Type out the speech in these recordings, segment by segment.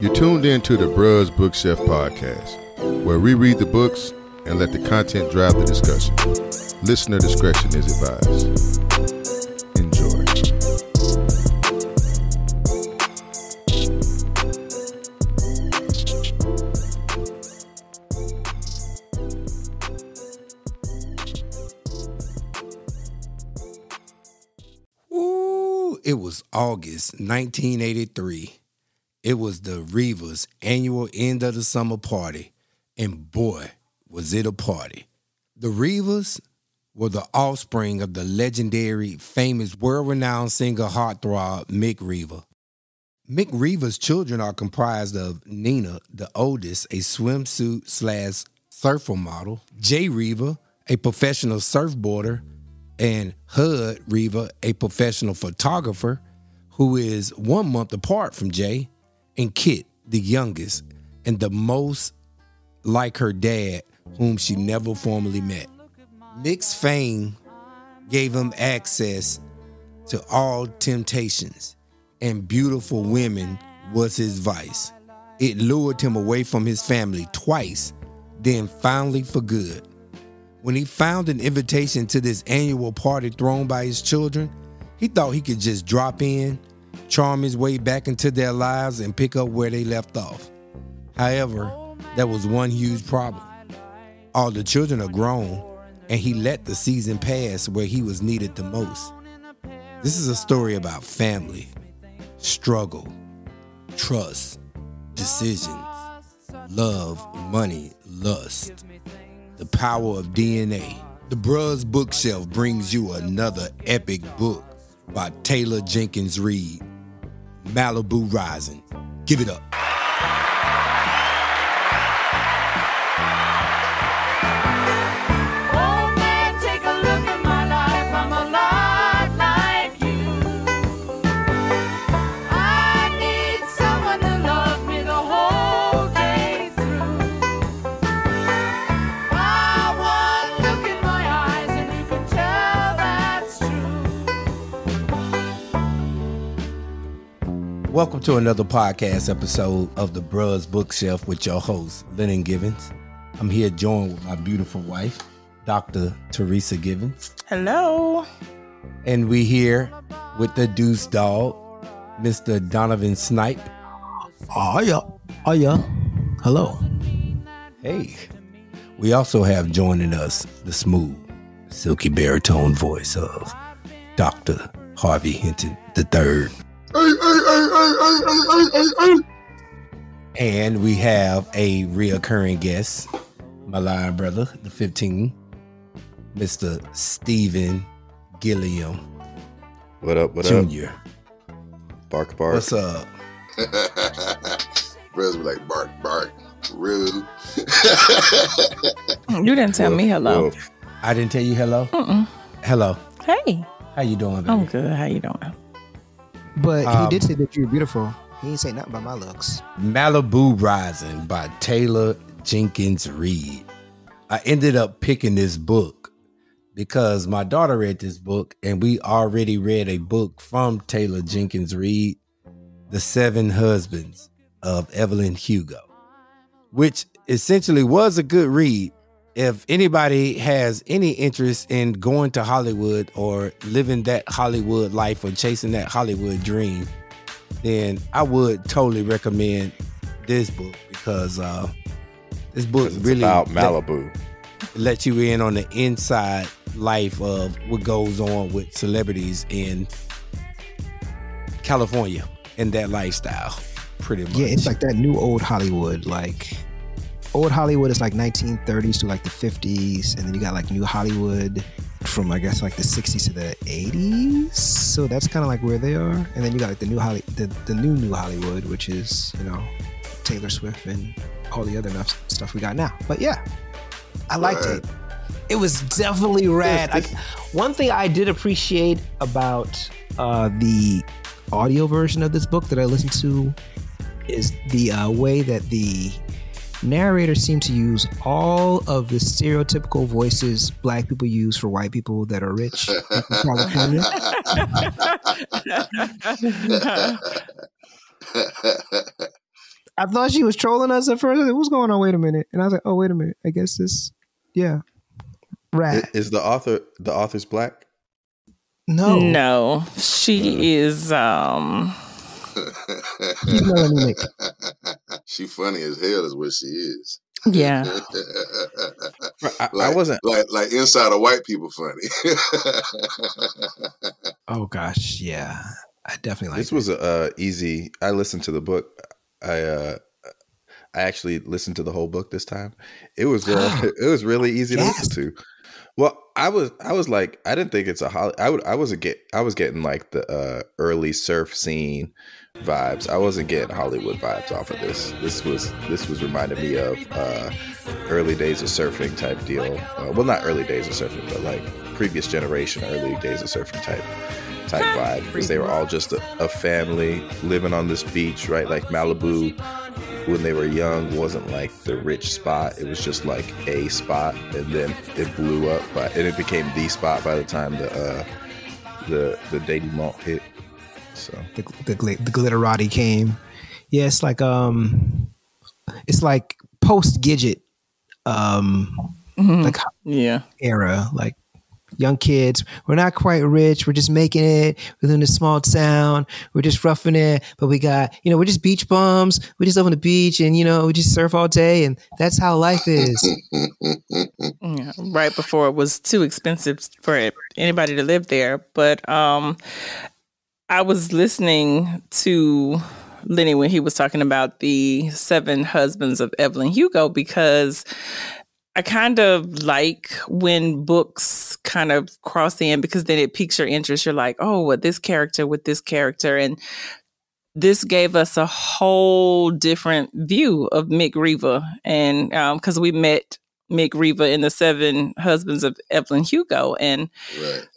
You're tuned in to the Bruz Bookshelf podcast, where we read the books and let the content drive the discussion. Listener discretion is advised. Enjoy. Ooh, it was August 1983. It was the Rivas' annual end of the summer party, and boy, was it a party. The Rivas were the offspring of the legendary, famous, world renowned singer heartthrob Mick Riva. Mick Riva's children are comprised of Nina, the oldest, a swimsuit slash surfer model, Jay Riva, a professional surfboarder, and Hud Riva, a professional photographer who is one month apart from Jay, and Kit, the youngest, and the most like her dad, whom she never formally met. Mick's fame gave him access to all temptations, and beautiful women was his vice. It lured him away from his family twice, then finally for good. When he found an invitation to this annual party thrown by his children, he thought he could just drop in, charm his way back into their lives, and pick up where they left off. However, there was one huge problem. All the children are grown, and he let the season pass where he was needed the most. This is a story about family, struggle, trust, decisions, love, money, lust, the power of DNA. The Bruz Bookshelf brings you another epic book by Taylor Jenkins Reid, Malibu Rising. Give it up. Welcome to another podcast episode of the Bruz Bookshelf with your host, Lennon Givens. I'm here joined with my beautiful wife, Dr. Teresa Givens. Hello. And we here with the Deuce Dog, Mr. Donovan Snipe. Oh yeah. Oh yeah. Hello. Hey. We also have joining us the smooth, silky baritone voice of Dr. Harvey Hinton III. And we have a reoccurring guest, my line brother, the 15, Mr. Stephen Gilliam What up? What up? Jr. Bark, bark. What's up? Brothers be like, bark, bark, rude. You didn't tell me hello. Woof. I didn't tell you hello. Mm-mm. Hello. Hey, How you doing, baby? I'm good. How you doing? But Um, he did say that you're beautiful. He ain't say nothing about my looks. Malibu Rising by Taylor Jenkins Reid. I ended up picking this book because my daughter read this book and we already read a book from Taylor Jenkins Reid, The Seven Husbands of Evelyn Hugo, which essentially was a good read. If anybody has any interest in going to Hollywood or living that Hollywood life or chasing that Hollywood dream, then I would totally recommend this book because uh, this book It's really about let- Malibu. let you in on the inside life of what goes on with celebrities in California and that lifestyle, pretty much. Yeah, it's like that new old Hollywood. Like old Hollywood is like 1930s to like the 50s, and then you got like new Hollywood from I guess like the 60s to the 80s. So that's kind of like where they are. And then you got like the new Holly, the, the new new Hollywood, which is you know Taylor Swift and all the other enough stuff we got now. But yeah, I liked it. It was definitely rad. I, one thing I did appreciate about uh, the audio version of this book that I listened to is the uh, way that the narrator seemed to use all of the stereotypical voices black people use for white people that are rich California. I thought she was trolling us at first. I was like, What's going on? Wait a minute. And I was like, Oh, wait a minute. I guess this, yeah, rat. Is the author the author's black? no, No, she is. Um, She's melanated. she funny as hell is what she is. yeah. I, I wasn't. like like inside of white people funny. Oh gosh, yeah. I definitely like This was a uh, easy. I listened to the book. I uh, I actually listened to the whole book this time. It was uh, it was really easy to listen to. Well, I was I was like I didn't think it's a hol- I would I wasn't get I was getting like the uh, early surf scene vibes. I wasn't getting Hollywood vibes off of this. This was this was reminding me of uh, early days of surfing type deal. Uh, well, not early days of surfing, but like previous generation, early days of surfing type type vibe because they were all just a, a family living on this beach, right? Like Malibu when they were young wasn't like the rich spot. It was just like a spot, and then it blew up, by, and it became the spot by the time the uh, the the Daily Malt hit. So the the, glit- the glitterati came. Yeah, it's like um, it's like post Gidget, um, like Yeah. era, like young kids. We're not quite rich. We're just making it within a small town. We're just roughing it, but we got you know we're just beach bums. We just live on the beach, and you know we just surf all day, and that's how life is. Right before it was too expensive for anybody to live there. But um, I was listening to Lenny when he was talking about the seven husbands of Evelyn Hugo because I kind of like when books kind of cross in because then it piques your interest. You're like, oh, well, this character with this character. And this gave us a whole different view of Mick Riva. And um, because we met Mick Riva in the Seven Husbands of Evelyn Hugo. And right.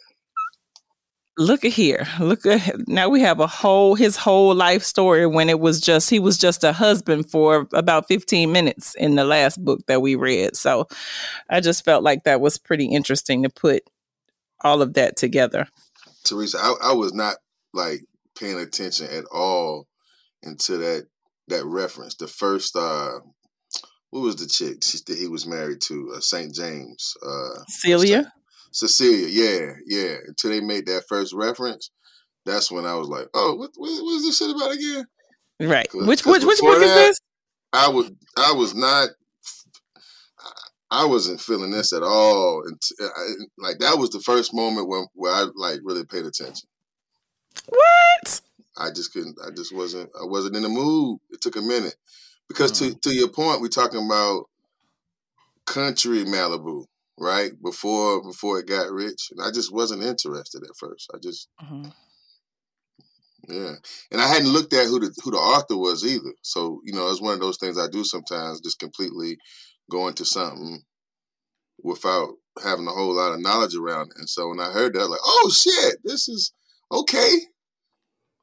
Look at here. Look at now we have a whole his whole life story when it was just he was just a husband for about 15 minutes in the last book that we read. So I just felt like that was pretty interesting to put all of that together. Teresa, I, I was not like paying attention at all until that that reference. The first uh what was the chick she, that he was married to? Uh, St. James. Uh Celia? Cecilia, yeah, yeah. Until they made that first reference, that's when I was like, "Oh, what, what, what is this shit about again?" Right. Which which which book is this? I was, I was not, I wasn't feeling this at all. And uh, like that was the first moment when where I like really paid attention. What? I just couldn't. I just wasn't. I wasn't in the mood. It took a minute because to hmm. to your point, we're talking about country Malibu, right? Before before it got rich, and I just wasn't interested at first. I just Mhm. yeah, and I hadn't looked at who the who the author was either. So you know, it's one of those things I do sometimes, just completely go into something without having a whole lot of knowledge around it. And so when I heard that, I was like, oh shit, this is okay.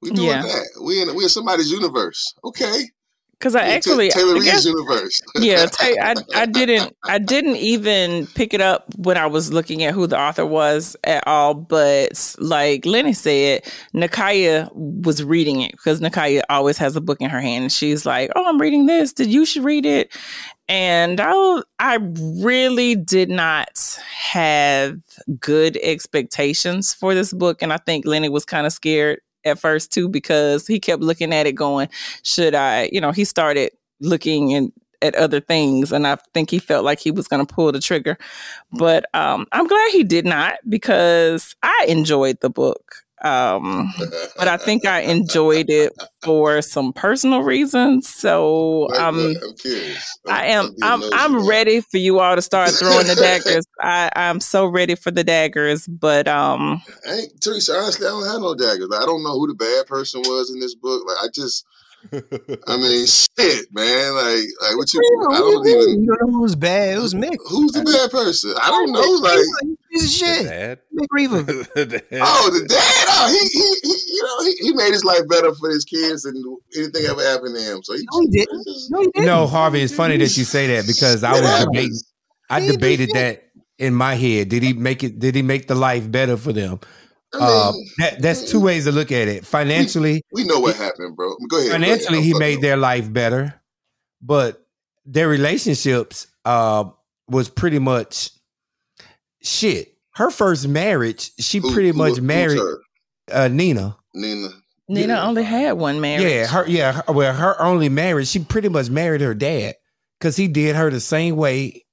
We doing Yeah. that. We in we in somebody's universe. Okay. Because I Ta- actually Taylor I guess- universe. yeah, I I didn't I didn't even pick it up when I was looking at who the author was at all. But like Lenny said, Nakaya was reading it because Nakaya always has a book in her hand, and she's like, "Oh, I'm reading this. Did you should read it?" And I I really did not have good expectations for this book, and I think Lenny was kind of scared at first too because he kept looking at it, going, "Should I?" You know, he started looking and at other things and I think he felt like he was going to pull the trigger. But um I'm glad he did not because I enjoyed the book. Um but I think I enjoyed it for some personal reasons. So um? I'm I am I'm I'm ready for you all to start throwing the daggers. I I'm so ready for the daggers, but um I ain't, Teresa, honestly, I don't have no daggers. I don't know who the bad person was in this book. Like, I just, I mean, shit, man. Like, like what you? I don't even. You don't know who's bad. It was Mick. Who's the bad person? I don't know. Like, Piece of shit. Dad. Mick Riva. oh, the dad. Oh, he, he, he you know, he, he made his life better for his kids than anything ever happened to him. So he, No, he didn't. No, he didn't. know, Harvey, it's funny that you say that because I was debating. I debated that in my head. Did he make it? Did he make the life better for them? I Uh, mean, that, that's two ways to look at it. Financially, we know what happened, bro. Go ahead. go ahead. financially, he made up. their life better. but their relationships uh, was pretty much shit. Her first marriage, she Who- pretty who- much who's married her? uh, Nina. Nina. Nina Yeah. only had one marriage. Yeah, her yeah, her, well, her only marriage, she pretty much married her dad because he did her the same way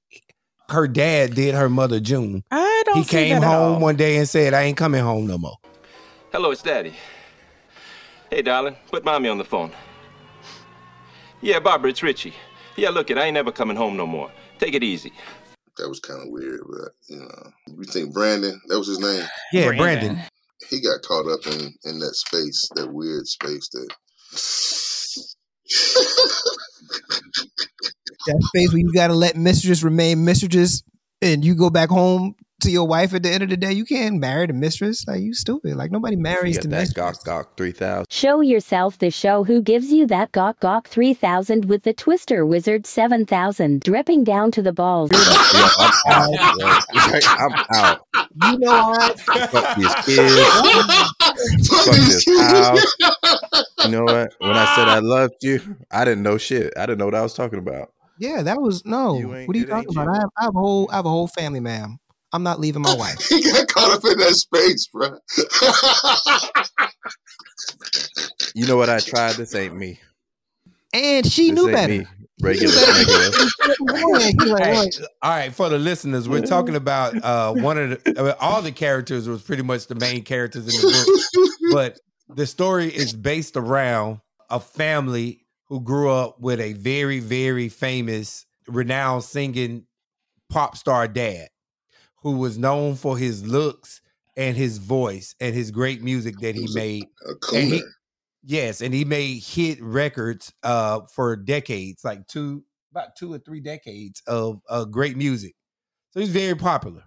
her dad did her mother June. I don't He see came that at home all. one day and said, "I ain't coming home no more." Hello, it's Daddy. Hey, darling, put mommy on the phone. Yeah, Barbara, it's Richie. Yeah, look it, I ain't never coming home no more. Take it easy. That was kind of weird, but you know, you think Brandon? That was his name. Yeah, Brandon. He got caught up in in that space, that weird space that. That space where you gotta let mistresses remain mistresses, and you go back home to your wife at the end of the day. You can't marry the mistress. Like you stupid. Like nobody marries got the that mistress. Gawk Gawk 3000. Show yourself the show who gives you that Gawk Gawk 3000 with the Twister Wizard 7000 dripping down to the balls. Yo, I'm out. yo. I'm out. You know what? Fuck these kids. Fuck this house. You know what? When I said I loved you, I didn't know shit. I didn't know what I was talking about. Yeah, that was no. What are you talking about? you. I have, I have a whole, I have a whole family, ma'am. I'm not leaving my wife. he got caught up in that space, bro. You know what? I tried. This ain't me. And she This knew ain't better. me. Regular. Hey, all right, for the listeners, we're talking about uh, one of the I mean, all the characters was pretty much the main characters in the book, but the story is based around a family who grew up with a very, very famous, renowned singing pop star dad who was known for his looks and his voice and his great music that he a- made. A And he- Yes, and he made hit records uh for decades, like two about two or three decades of uh, great music. So he's very popular.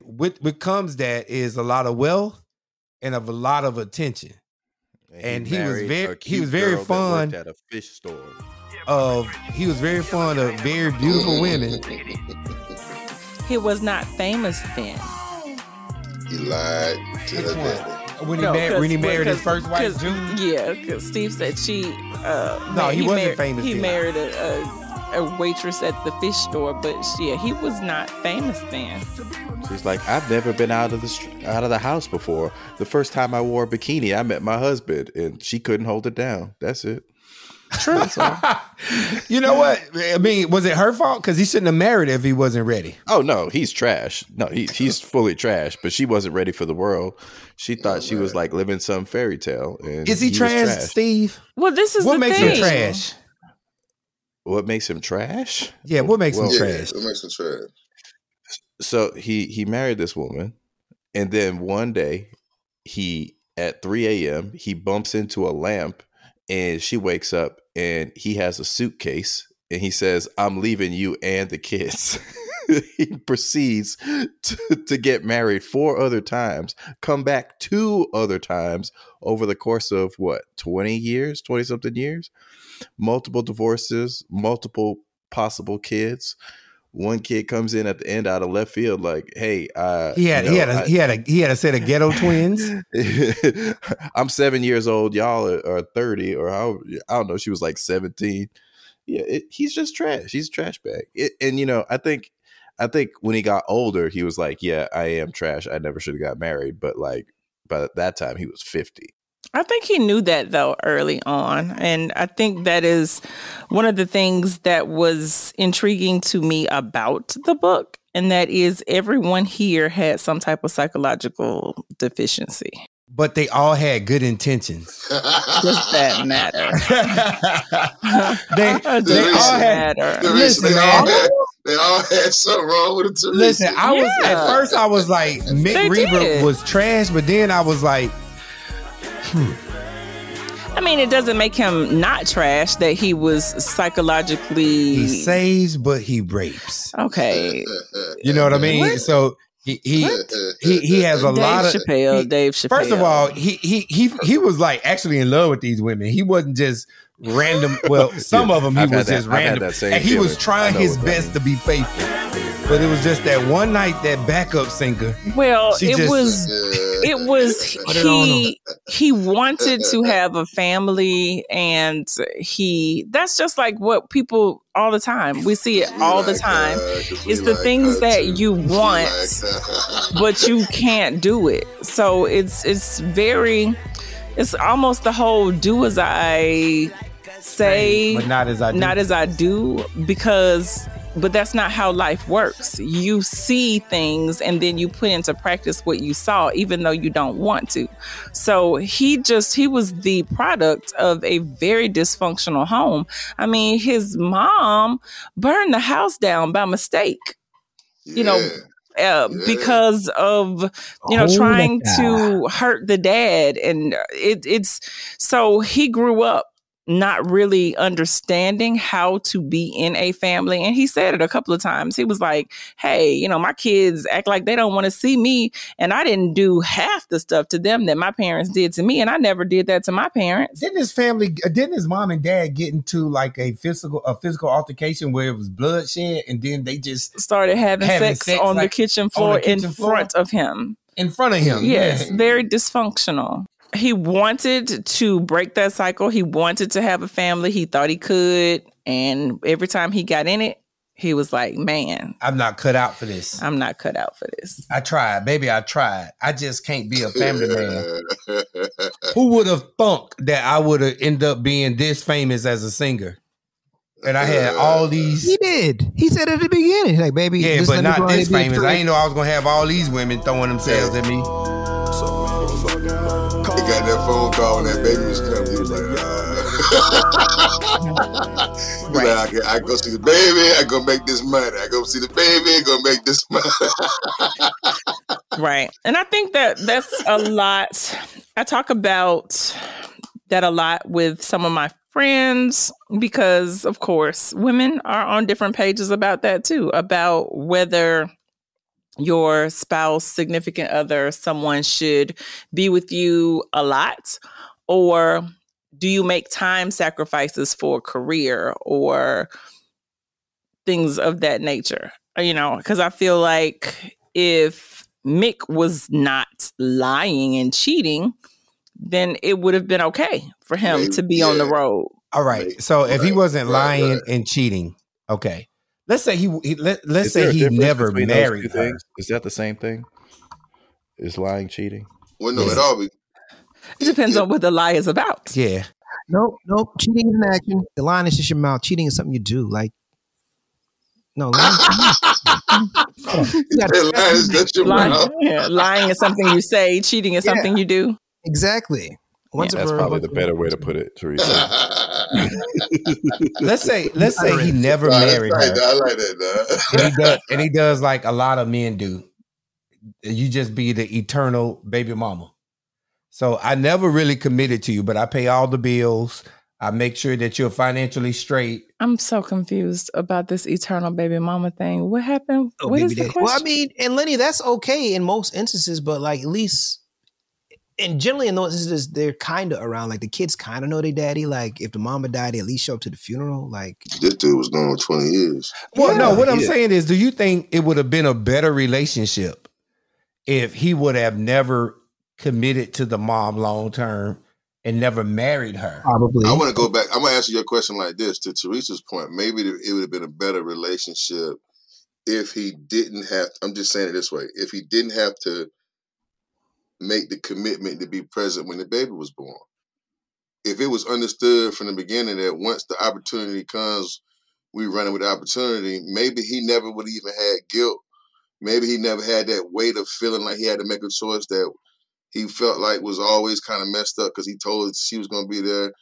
What what comes that is a lot of wealth and of a lot of attention. And he was very- he was very girl that fun. at a fish store. Of he was very fond of very beautiful women. He was not famous then. He lied to her Which one? daddy. When he No, married when he 'cause- married his first wife, June. Yeah, because Steve said she. Uh, No, ma- he wasn't married, famous He then. married a, a, a waitress at the fish store, but yeah, he was not famous then. She's like, I've never been out of the str- out of the house before. The first time I wore a bikini, I met my husband, and she couldn't hold it down. That's it. True. you know what? I mean, was it her fault? Because he shouldn't have married if he wasn't ready. Oh no, he's trash. No, he, he's fully trash. But she wasn't ready for the world. She thought she was like living some fairy tale. And Is he, was trash, Steve? well, this is What the makes thing. him trash? What makes him trash? Yeah, what makes Well, him Yeah, trash? it makes him trash. So he he married this woman, and then one day he at 3 a.m. he bumps into a lamp, and she wakes up, and he has a suitcase, and he says, "I'm leaving you and the kids." he proceeds to, to get married four other times, come back two other times over the course of what 20 years, 20 something years, multiple divorces, multiple possible kids. One kid comes in at the end out of left field like hey uh He had you he had a I- he had a he had a set of ghetto twins. i'm seven years old y'all are, are 30 or how i don't know she was like 17 yeah it, he's just trash he's a trash bag. It, and you know i think i think when he got older he was like yeah i am trash i never should have got married but like by that time he was 50 I think he knew that though early on. And I think that is one of the things that was intriguing to me about the book. And that is everyone here had some type of psychological deficiency. but they all had good intentions. Does that matter? they Does they Listen, all had matter? Listen, they, all man. Had, they all had something wrong with it too. Listen, I was at first I was like Mick They Riva did. was trash, but then I was like, hmm. I mean, it doesn't make him not trash that he was psychologically he saves but he rapes. okay. You know what I mean? What? So he he he, he has a Dave lot of Chappelle, he- Dave Chappelle. First of all, he he he he was like actually in love with these women. He wasn't just random. Well, some Yeah, of them he I've was just I've random, that same and he was trying his best to be faithful. But it was just that one night that backup singer. Well, it just- was Yeah. it was Put it he he wanted to have a family and he that's just like what people all the time we see it We all the time her, 'cause it's the like things that too. you want like her. but you can't do it so it's it's very it's almost the whole do as i say but not as I do. not as I do because but that's not how life works. You see things and then you put into practice what you saw even though you don't want to. So he just he was the product of a very dysfunctional home. I mean, his mom burned the house down by mistake you know, uh, Yeah. because of you know Hold trying it to hurt the dad and it, it's so he grew up not really understanding how to be in a family and he said it a couple of times he was like hey you know my kids act like they don't want to see me and i didn't do half the stuff to them that my parents did to me and i never did that to my parents Didn't his family? uh, Didn't his mom and dad get into like a physical a physical altercation where it was bloodshed, and then they just started having, Having sex, sex, on the like, kitchen floor kitchen in floor? front of him in front of him? Yes, Yeah. very dysfunctional. He wanted to break that cycle. He wanted to have a family. He thought he could. And every time he got in it, he was like, man, I'm not cut out for this. I'm not cut out for this. I tried, baby. I tried. I just can't be a family man. Who would have thunk that I would have end up being this famous as a singer? And I had all these. He did. He said at the beginning, like, baby, Yeah, just but let me go not this and be a famous. I prick. ain't know I was gonna have all these women throwing themselves at me. Got that phone call when that baby was coming. He was like, uh. Like, I, can- I go see the baby. I go make this money. I go see the baby. Go make this money. Right. And I think that that's a lot. I talk about that a lot with some of my friends because, of course, women are on different pages about that too, about whether your spouse, significant other, someone should be with you a lot or do you make time sacrifices for career or things of that nature? Uh, you know, because I feel like if Mick was not lying and cheating, then it would have been okay for him Maybe, to be on the road. All right. Right, So if he wasn't right, lying right. and cheating, okay. Let's say he, he let, let's Is say he never between those married her. things? Is that the same thing? Is lying cheating? well, no, Yes. it all be. It depends on what the lie is about. Yeah. Nope, nope. Cheating is an action. The line is just your mouth. Cheating is something you do. Like, no, lying. That line is that's your Lying, mouth. yeah, lying is something you say, cheating is Yeah. something you do. exactly. Once That's a verb, probably the better way to put it, Teresa. Let's say let's say he never Nah, married right, her. dog. I like that. and he does and he does like a lot of men do. You just be the eternal baby mama. So I never really committed to you, but I pay all the bills. I make sure that you're financially straight. I'm so confused about this eternal baby mama thing. What happened? Oh, what baby is the question? Well, I mean, and Lenny, that's okay in most instances, but like at least, and generally in those instances, they're kind of around. Like the kids kind of know their daddy. Like if the mama died, they at least show up to the funeral. Like This dude was gone on 20 years. Well, no, what I'm yeah. saying is, do you think it would have been a better relationship if he would have never committed to the mom long term and never married her? probably. I want to go back. I'm going to answer your question like this to Teresa's point. Maybe it would have been a better relationship if he didn't have, I'm just saying it this way, if he didn't have to make the commitment to be present when the baby was born. If it was understood from the beginning that once the opportunity comes, we running with the opportunity, maybe he never would even had guilt. Maybe he never had that weight of feeling like he had to make a choice that he felt like was always kind of messed up because he told she was going to be there.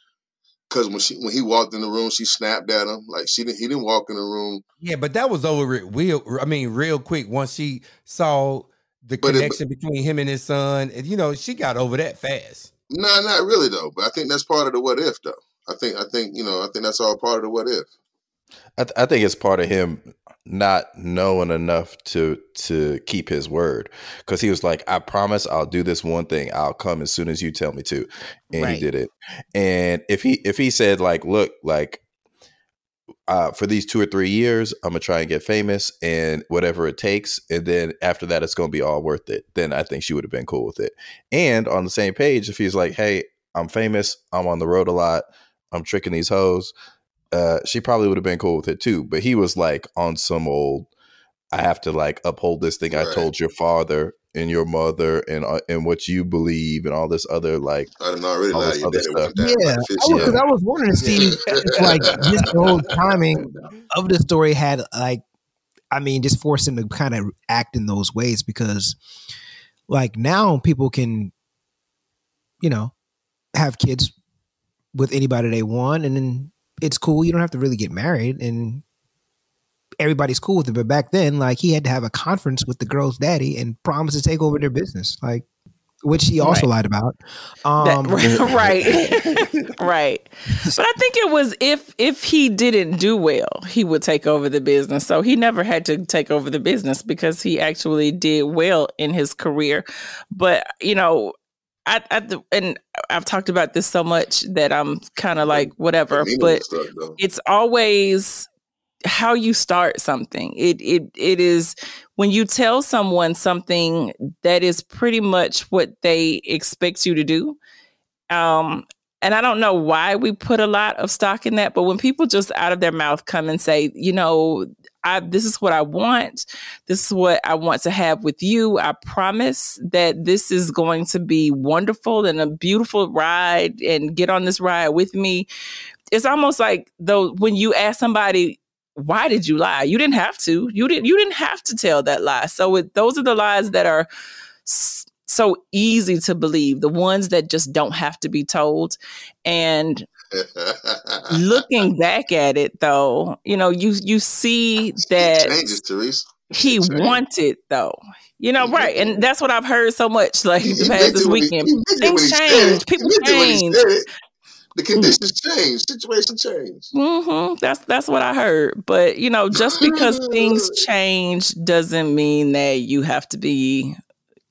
Because when she when he walked in the room, she snapped at him like she didn't. He didn't walk in the room. Yeah, but that was over real. I mean, real quick once she saw the But it- connection between him and his son, and you know, she got over that fast. No, not really though. But I think that's part of the what if though. I think I think you know I think that's all part of the what if. I, th- I think it's part of him not knowing enough to to keep his word because he was like i promise i'll do this one thing i'll come as soon as you tell me to and Right. he did it and if he if he said like look like uh, for these two or three years i'm gonna try and get famous and whatever it takes and then after that it's gonna be all worth it. Then i think she would have been cool with it. And on the same page if he's like hey i'm famous i'm on the road a lot i'm tricking these hoes uh, she probably would have been cool with it too. But he was like on some old, I have to like uphold this thing I told your father and your mother and uh, and what you believe and all this other like. I didn't already All lie. this other stuff. down Yeah, like I 50 was, Yeah. because I was wondering to see if, like this whole timing of the story had like, I mean, just forced him to kind of act in those ways because, like now people can, you know, have kids with anybody they want, and then it's cool. You don't have to really get married, and everybody's cool with it. But back then, like he had to have a conference with the girl's daddy and promise to take over their business, like which he also lied about. That- Um, right right but i think it was if if he didn't do well he would take over the business so he never had to take over the business because he actually did well in his career but you know I, I and I've talked about this so much that I'm kind of like whatever, but was stuck, though. it's always how you start something. It it it is when you tell someone something that is pretty much what they expect you to do. Um and I don't know why we put a lot of stock in that, but when people just out of their mouth come and say, you know, I this is what I want. This is what I want to have with you. I promise that this is going to be wonderful and a beautiful ride and get on this ride with me. It's almost like though when you ask somebody why did you lie? You didn't have to. You didn't. You didn't have to tell that lie. So it, those are the lies that are so easy to believe. The ones that just don't have to be told. And looking back at it, though, you know, you you see that changes, Therese. he Changes. wanted though. You know, right? And that's what I've heard so much. Like the past this it he- weekend, he it when things change. People He it he change. The conditions change. Situation change. Mm-hmm. That's that's what I heard. But you know, just because things change doesn't mean that you have to be,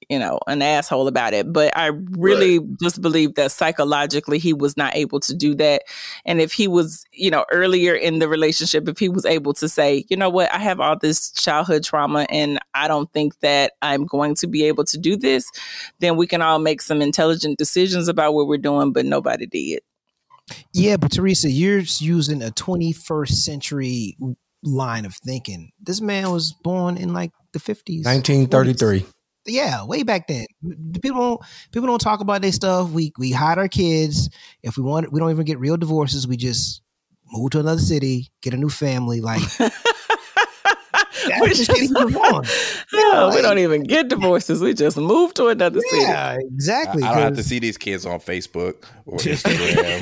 you know, an asshole about it. But I really just believe that psychologically he was not able to do that. And if he was, you know, earlier in the relationship, if he was able to say, you know what, I have all this childhood trauma and I don't think that I'm going to be able to do this, then we can all make some intelligent decisions about what we're doing, but nobody did. Yeah, but Teresa, you're using a 21st century line of thinking. This man was born in like the 50s. 1933. Yeah, way back then. People don't people don't talk about their stuff. We we hide our kids. If we want, we don't even get real divorces. We just move to another city, get a new family. Like We that's the shit he was on. Oh, we like- don't even get divorces. We just move to another city. Yeah, exactly. I don't have to see these kids on Facebook or Instagram.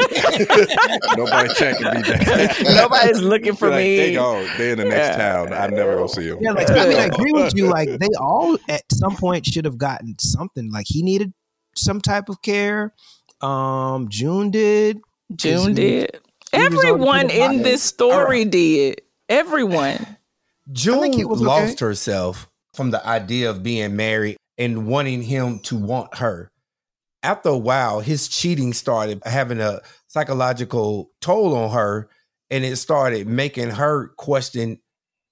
Nobody checking me down. Nobody's looking for like, me. They go. They in the next Yeah. town. I'm never gonna see them. Yeah, like I mean, I agree with you. Like they all at some point should have gotten something. Like he needed some type of care. Um, June did. June did. he Everyone the in this story did. Everyone. June was okay. lost herself from the idea of being married and wanting him to want her. After a while, his cheating started having a psychological toll on her, and it started making her question,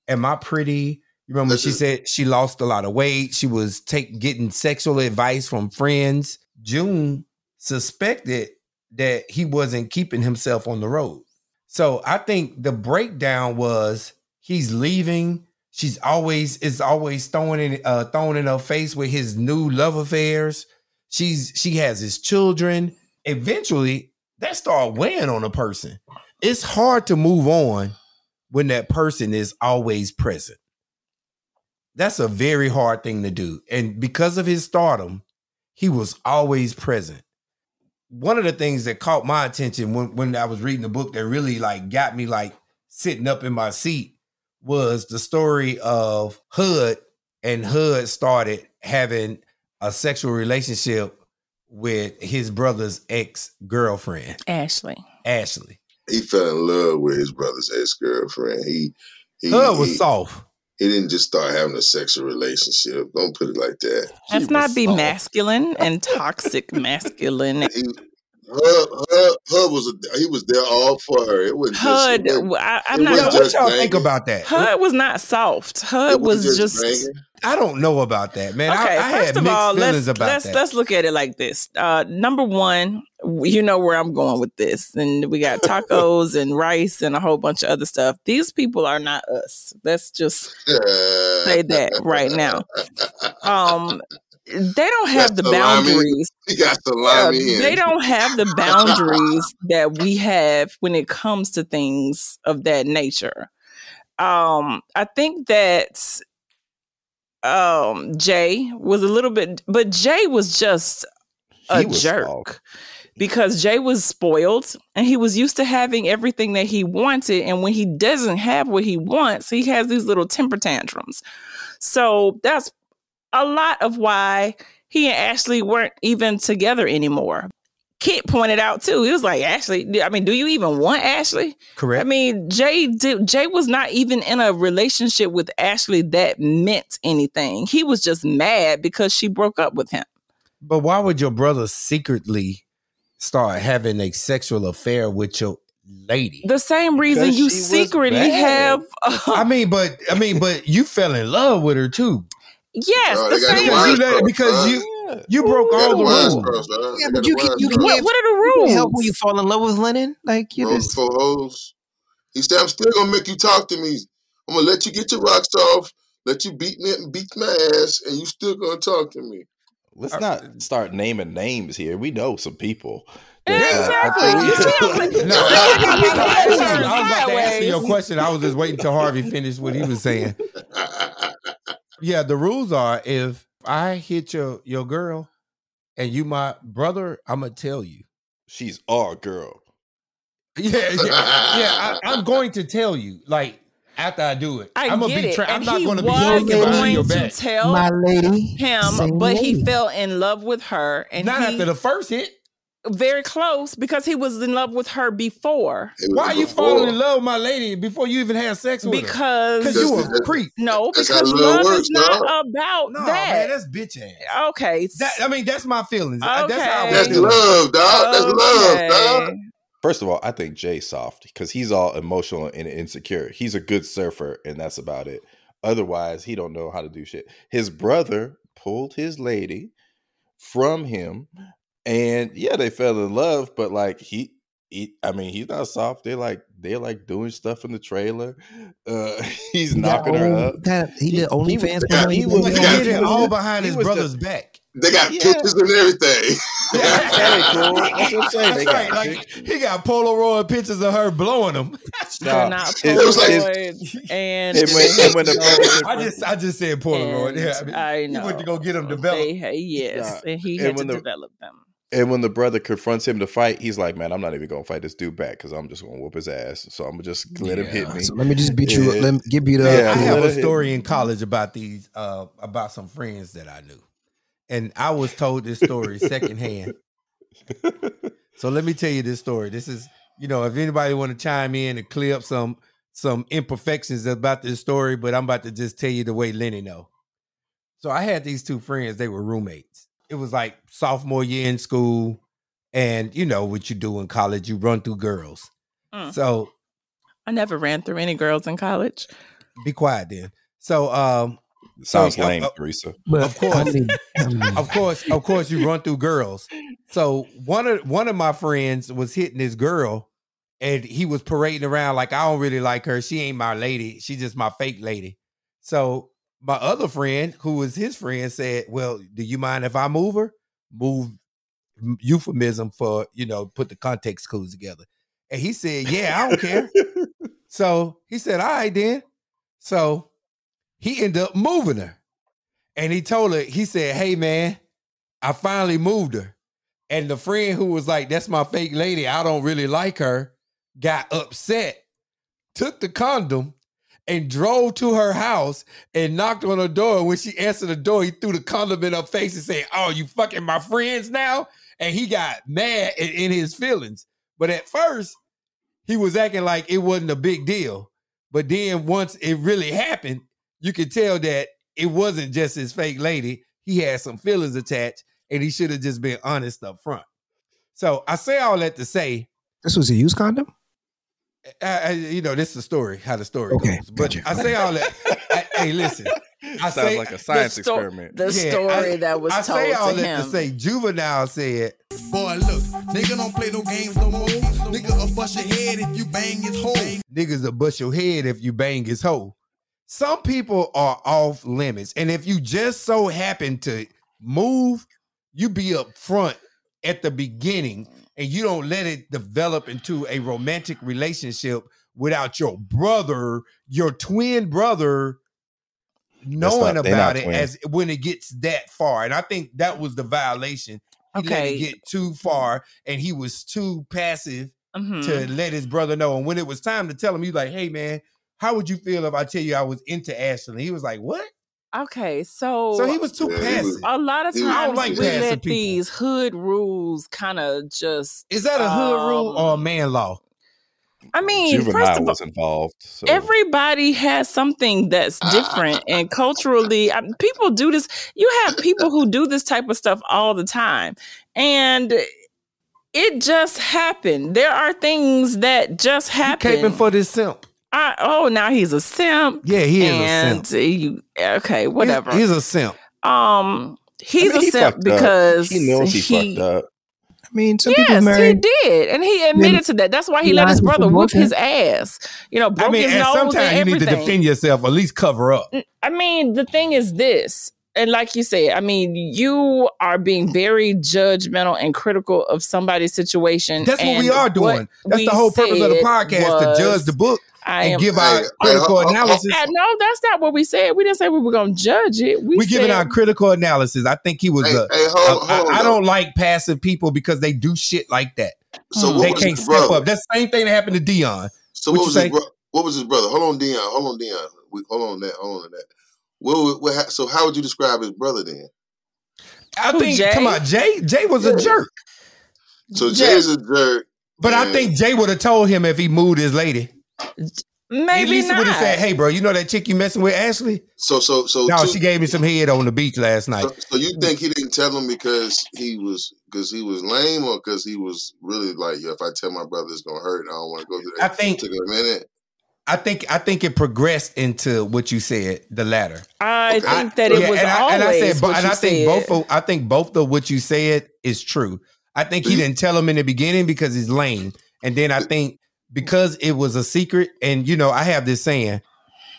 "Am I pretty?" You remember she said she lost a lot of weight. She was take getting sexual advice from friends. June suspected that he wasn't keeping himself on the road. So I think the breakdown was he's leaving. She's always is always throwing in uh throwing in her face with his new love affairs. She's she has his children. Eventually, that start weighing on a person. It's hard to move on when that person is always present. That's a very hard thing to do. And because of his stardom, he was always present. One of the things that caught my attention when, when I was reading the book that really like got me like sitting up in my seat was the story of Hud and Hud started having a sexual relationship with his brother's ex-girlfriend, Ashley. Ashley. He fell in love with his brother's ex girlfriend. He, he Hud was he- soft. he didn't just start having a sexual relationship. Don't put it like that. Let's not be soft. masculine and toxic masculine. He, Hud, Hud, Hud was a, he was there all for her. It wasn't Hud, just. It I, I'm it not. What just y'all banging. think about that? Hud was not soft. Hud was wasn't just. I don't know about that, man. okay, I, I first had of mixed all, feelings let's about let's that. let's look at it like this. Uh, number one, you know where I'm going with this, and we got tacos and rice and a whole bunch of other stuff. These people are not us. Let's just say that right now. Um, they don't have the salami. boundaries. Uh, they don't have the boundaries that we have when it comes to things of that nature. Um, I think that um Jay was a little bit, but Jay was just a was jerk soft. because Jay was spoiled and he was used to having everything that he wanted. And when he doesn't have what he wants, he has these little temper tantrums. So that's a lot of why he and Ashley weren't even together anymore. Kit pointed out too. He was like, Ashley, I mean, do you even want Ashley? Correct. I mean, Jay did, Jay was not even in a relationship with Ashley that meant anything. He was just mad because she broke up with him. But why would your brother secretly start having a sexual affair with your lady? The same reason Because you secretly have I mean, but I mean, but you fell in love with her too. Yes, the they the same wine You reason. because huh? you Yeah. you broke They all the the rules. crossed. Yeah, but you can- you crossed. What, what are the rules? can't help when you fall in love with Lennon. Like you just for hoes. He said, I'm still gonna make you talk to me. I'm gonna let you get your rocks off, let you beat me and beat my ass, and you still gonna talk to me. Let's not start naming names here. We know some people. that, uh, Exactly. I You see, I'm like- No, I, I I- I- was about to answer your question. I was just waiting till Harvey finished what he was saying. Yeah, the rules are if I hit your your girl and you my brother, I'm gonna tell you. She's our girl. Yeah, yeah, yeah. I, I'm going to tell you. Like after I do it, I am gonna get be. it. Tra- I'm not going to be was sneaking behind your going to back. tell my lady. him, same but he fell in love with her, and not he after the first hit. Very close because he was in love with her before. Why are you before. falling in love with my lady before you even had sex with her? Because Because you That's- a creep. no, because love love works, is not dog. about No, that. man, that's bitch ass. okay, That, I mean, that's my feelings. That's how I Okay. That's feel. love, dog. That's love, dog. First of all, I think Jay soft because he's all emotional and insecure. He's a good surfer, and that's about it. Otherwise, he don't know how to do shit. His brother pulled his lady from him, and yeah, they fell in love. But like he, he I mean, he's not soft. They're like they're like doing stuff in the trailer. Uh, he's He knocking her own- up. That, he, He- did he OnlyFans. was- for her. he He was- But did he Yeah. did it OnlyFans. all behind He his was the- brother's back. They got Yeah. pictures and everything. That's cool. That's what I'm saying. They got right. Like he got Polaroid pictures of her blowing him. They're not his- was like- and, And when, and when the I just I just said Polaroid. and Yeah, I mean, I he went to go get them developed. They, yes, Nah, and he and had to the- develop them. And when the brother confronts him to fight, he's like, "Man, I'm not even gonna fight this dude back because I'm just gonna whoop his ass. So I'm gonna just let him hit me." So let me just beat you. Yeah. Let me get beat up. Yeah, I have a story in college about these uh about some friends that I knew. And I was told this story secondhand. So let me tell you this story. This is, you know, if anybody want to chime in and clear up some some imperfections about this story, but I'm about to just tell you the way Lenny know. So I had these two friends, they were roommates. It was like sophomore year in school, and you know what you do in college, you run through girls. Mm. So I never ran through any girls in college. be quiet then. So um Sounds So, uh, lame, uh, Teresa. But Of course. I mean, I mean, of course, of course, you run through girls. So one of one of my friends was hitting this girl, and he was parading around like I don't really like her. She ain't my lady. She just my fake lady. So my other friend, who was his friend, said, "Well, do you mind if I move her? Move euphemism for you know put the context clues together." And he said, "Yeah, I don't care." So he said, All right, then. So he ended up moving her. And he told her, he said, Hey man, I finally moved her. And the friend who was like, That's my fake lady, I don't really like her, got upset, took the condom, and drove to her house and knocked on her door. When she answered the door, he threw the condom in her face and said, Oh, you fucking my friends now? And he got mad in, in his feelings. But at first, he was acting like it wasn't a big deal. But then once it really happened, you could tell that it wasn't just his fake lady. He had some feelings attached, and he should have just been honest up front. So I say all that to say, This was a used condom. I, I- you know, this is the story, how the story Okay, goes. But gotcha. I say all that. I- hey, listen, I Sounds say like a science sto- experiment. The Yeah, story I- that was I told say all to that him. to say, juvenile said, Boy, look, nigga don't play no games no more. Nigga will bust your head if you bang his hole. niggas will bust your head if you bang his hoe. Some people are off limits, and if you just so happen to move, you be up front at the beginning, and you don't let it develop into a romantic relationship without your brother, your twin brother, knowing not- about it twins. as when it gets that far. And I think that was the violation. He let Okay. it get too far, and he was too passive Mhm. to let his brother know. And when it was time to tell him, he's like, "Hey, man, how would you feel if I tell you I was into Ashley?" He was like, "What?" Okay, so So he was too Yeah, passive. a lot of I times don't like we passive let people. these hood rules kind of just. Is that a hood rule or a um, man law? I mean, first Juvenile of all, was involved. So. everybody has something that's different and culturally I, people do this you have people who do this type of stuff all the time and it just happened there are things that just He happen caping for this simp. I, oh now he's a simp Yeah, he is and a simp. you okay whatever He's, he's a simp. um he's I mean, a he simp fucked up. because he knows he, fucked up. I mean, some people Yes, he did, and he admitted to that. That's why he he let his brother whoop both his ass. You know, broke I mean, his and nose and sometimes you need to defend yourself, at least cover up. I mean, the thing is this, and like you said, I mean, you are being very judgmental and critical of somebody's situation. That's what we are doing. That's the whole purpose of the said podcast to judge the book I and am. give Hey, our hey, critical ho- ho- ho- analysis. Uh, no, that's not what we said. We didn't say we were going to judge it. We We're giving said, our critical analysis. I think he was Hey, a. hey, hold, I- hold on. I don't like passive people because they do shit like that. So. They can't step brother? up. That's the same thing that happened to Dion. So What what you was say? his bro- what was his brother? Hold on, Dion. Hold on, Dion. We, hold on that. Hold on that. What, would- what, so how would you describe his brother then? I Who, think. Jay? Come on, Jay. Jay was a jerk, So Jay- Jay's a jerk. but I think Jay would have told him if he moved his lady. Maybe At least he not. would have said, "Hey, bro, you know that chick you messing with, Ashley? So so so No, two- she gave me some head on the beach last night." so, so you think he didn't tell him because he was because he was lame or because he was really like, yeah, if I tell my brother it's gonna hurt, I don't want to go through that." I that. think. Took a minute. I think. I think it progressed into what you said, the latter. I Okay. think that it Yeah, was and I, always and I said, but what and you I think said. both of I think both of what you said is true. I think he didn't tell him in the beginning because he's lame, and then I think because it was a secret, and you know, I have this saying: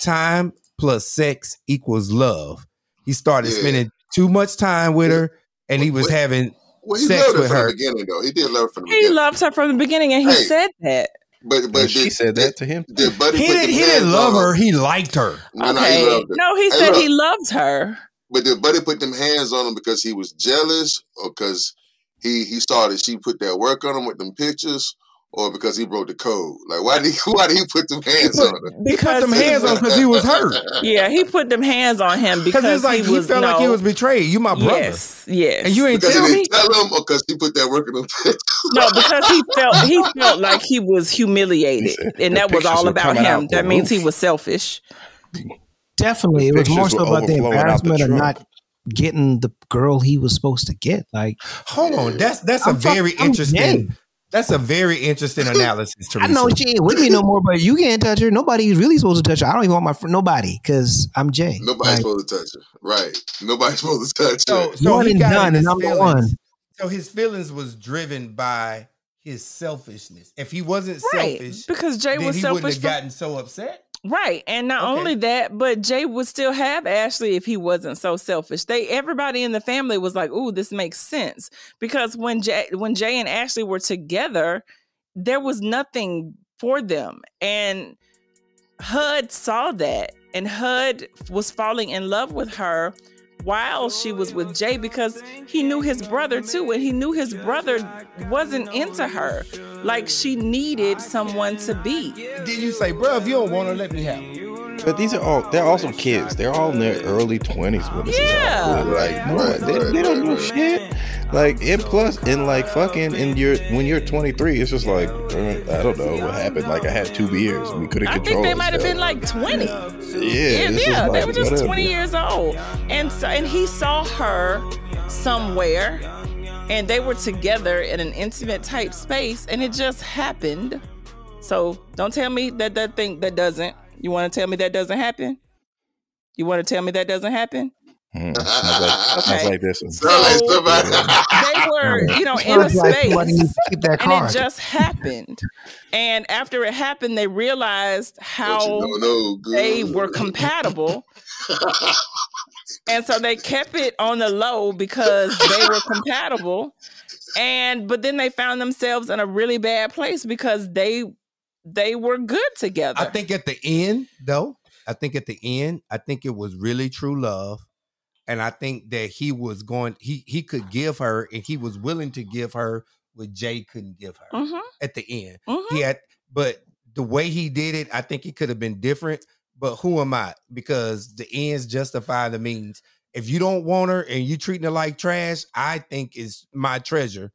time plus sex equals love. He started Yeah. spending too much time with her, and he was What- having. Well, he Sex loved her with from her. the beginning though. He did love her from the He beginning. loved her from the beginning, and he Hey. said that. but but And she did- said did- that to him. Did Buddy He didn't. He didn't love on her. He liked her. No, no, okay. he loved her. No, he Hey, said look. he loved her. But did Buddy put them hands on him because he was jealous, or because he he saw that she put that work on him with them pictures, or because he broke the code? Like why did he why did he put them hands put- on her? He put them hands on because he was hurt. Yeah, he put them hands on him Because because it's like he he, was felt like he was betrayed. You my brother, Yes, yes. and you ain't Because he tell me. tell him, because he put that work in them pictures. no because he felt he felt like he was humiliated, and that was all about coming out him. That means he was selfish. Definitely, it was more so about the overflowing the embarrassment of not getting the girl he was supposed to get. Like, Hold on, that's that's a I'm fuck- very I'm interesting. Gay. That's a very interesting analysis. I know she ain't with me no more, but you can't touch her. Nobody's really supposed to touch her. I don't even want my friend, nobody, because I'm Jay. Nobody's Like, supposed to touch her. Right. Nobody's supposed to touch So, her. so One he and done, his and I'm the one. So his feelings was driven by his selfishness. If he wasn't Right, selfish, because Jay then was he wouldn't selfish. have gotten so upset. Right. And not Okay. only that, but Jay would still have Ashley if he wasn't so selfish. They everybody in the family was like, "Ooh, this makes sense." Because when Jay when Jay and Ashley were together, there was nothing for them. And Hud saw that and Hud was falling in love with her while she was with Jay because he knew his brother too and he knew his brother wasn't into her like she needed someone to be Did you say, bro, if you don't want to, let me have her. But these are all they're also kids. They're all in their early twenties when this Yeah. is all Right, like no, right, they, right, they don't know shit. Like and plus and like fucking in your when you're 23, it's just like I don't know what happened. Like I had two beers and we couldn't I control. think they might have been like 20. yeah, Yeah, yeah, they were just whatever. 20 years old. And so and he saw her somewhere and they were together in an intimate type space and it just happened. So don't tell me that that thing that doesn't. You want to tell me that doesn't happen? You want to tell me that doesn't happen? Hmm, sounds like, Okay. like this one. So- They were, you know, in a Sounds like somebody needs space to keep that and it just happened. And after it happened, they realized how you know, good. they were compatible. and so they kept it on the low because they were compatible. And but then they found themselves in a really bad place because they they were good together. I think at the end, though, I think at the end, I think it was really true love. And I think that he was going, he he could give her, and he was willing to give her what Jay couldn't give her Mhm, at the end. mhm. He had, but the way he did it, I think it could have been different. But who am I? Because the ends justify the means. If you don't want her and you treating her like trash, I think is my treasure.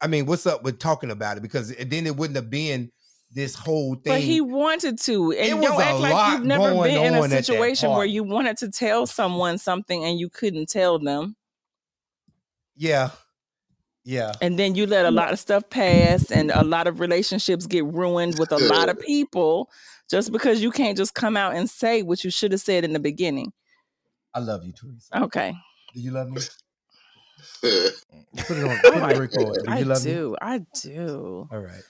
I mean, what's up with talking about it? Because then it wouldn't have been this whole thing. But he wanted to, and It was don't a act like lot you've never been in a situation where you wanted to tell someone something and you couldn't tell them, yeah, yeah. and then you let a lot of stuff pass, and a lot of relationships get ruined with a lot of people just because you can't just come out and say what you should have said in the beginning. I love you, Teresa. Okay, Do you love me? Put it on. Oh, Put it I on record. Do I you love me? do, I do. All right.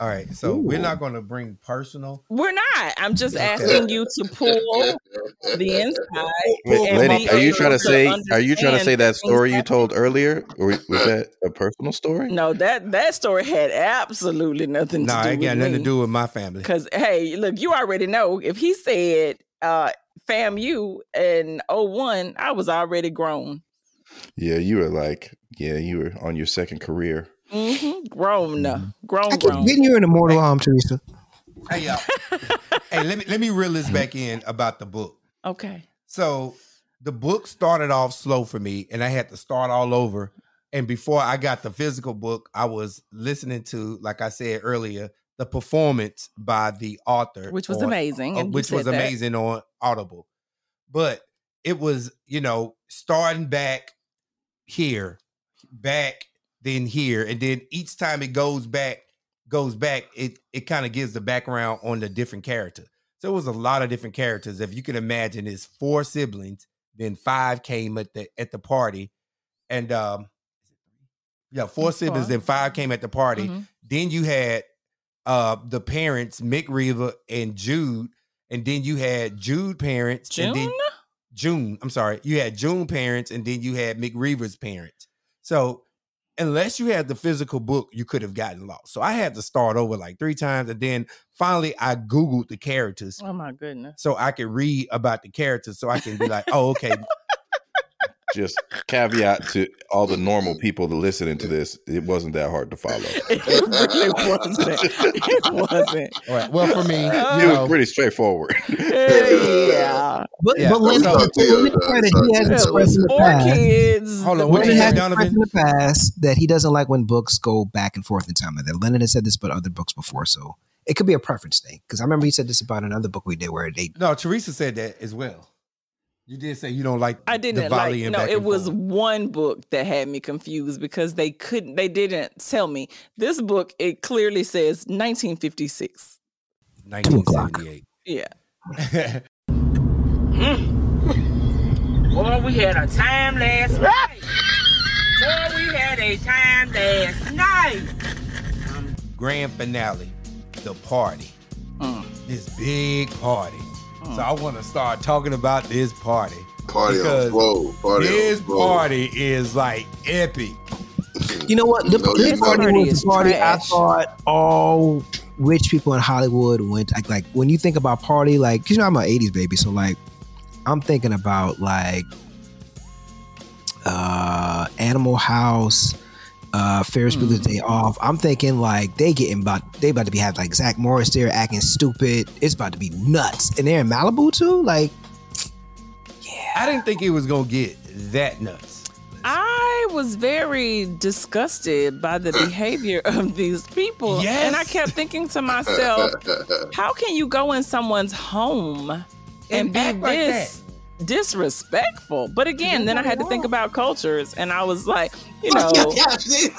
All right. So we're not going to bring personal. We're not. I'm just asking you to pull the inside. Wait, and Lenny, are you trying to to say? Are you trying to say that story you told earlier, or was that a personal story? No, that that story had absolutely nothing No, to do it got with nothing me. to do with my family. Because hey, look, you already know if he said uh FAMU in 01, I was already grown. Yeah, you were like, yeah, you were on your second career. Hmm Grown. Mm-hmm. Grown, I keep grown. getting you in the mortal arm, Teresa. Hey, y'all. hey, let me let me reel this back in about the book. Okay. So the book started off slow for me, and I had to start all over. And before I got the physical book, I was listening to, like I said earlier, the performance by the author, Which was on- amazing. uh, which was said that. amazing on Audible. But it was, you know, starting back here, back, then here, and then each time it goes back, goes back, it it kind of gives the background on the different character. So it was a lot of different characters. If you can imagine, it's four siblings, then five came at the at the party, and um, yeah, four It's siblings, four. then five came at the party. Mhm. Then you had uh the parents, Mick Riva and Jude, and then you had Jude parents, and then June? June. I'm sorry, you had June parents, and then you had Mick Riva's parents. So unless you had the physical book, you could have gotten lost. So I had to start over like three times, and then finally I googled the characters Oh my goodness. so I could read about the characters, so I can be like, oh, okay, Just caveat to all the normal people that listening to this, it wasn't that hard to follow. It really wasn't. It wasn't. all right. Well, for me, uh, It you was know, pretty straightforward. yeah. But, Yeah, but Lenny, so- to Lenny's credit, he has It expressed in the past. kids. Hold on, what Lenny you has expressed in the past that he doesn't like when books go back and forth in time. That Lenny has said this about other books before, so it could be a preference thing. Because I remember he said this about another book we did where they no, Teresa said that as well. You did say you don't like. I the didn't volley like. and No, it was forth. one book that had me confused because they couldn't. They didn't tell me this book. It clearly says 1956. 1978. Yeah. Boy, we had a time last night. Boy, we had a time last night. Grand finale, the party. Mm. This big party. So I want to start talking about this party. Party Because on flow. Party this flow. party is like epic. You know what? The, No, this party know. was the party I thought all rich people in Hollywood went. Like, like when you think about party, like, cause you know I'm an '80s baby, so like, I'm thinking about like uh Animal House, uh Ferris Bueller's Day Off. I'm thinking like they getting about they about to be having like Zach Morris there acting stupid. It's about to be nuts. And they're in Malibu too. Like yeah, I didn't think it was gonna get that nuts. I was very disgusted by the behavior of these people. Yes. And I kept thinking to myself, how can you go in someone's home and, And be act like this disrespectful? But again, then I had to think about cultures and I was like, you know,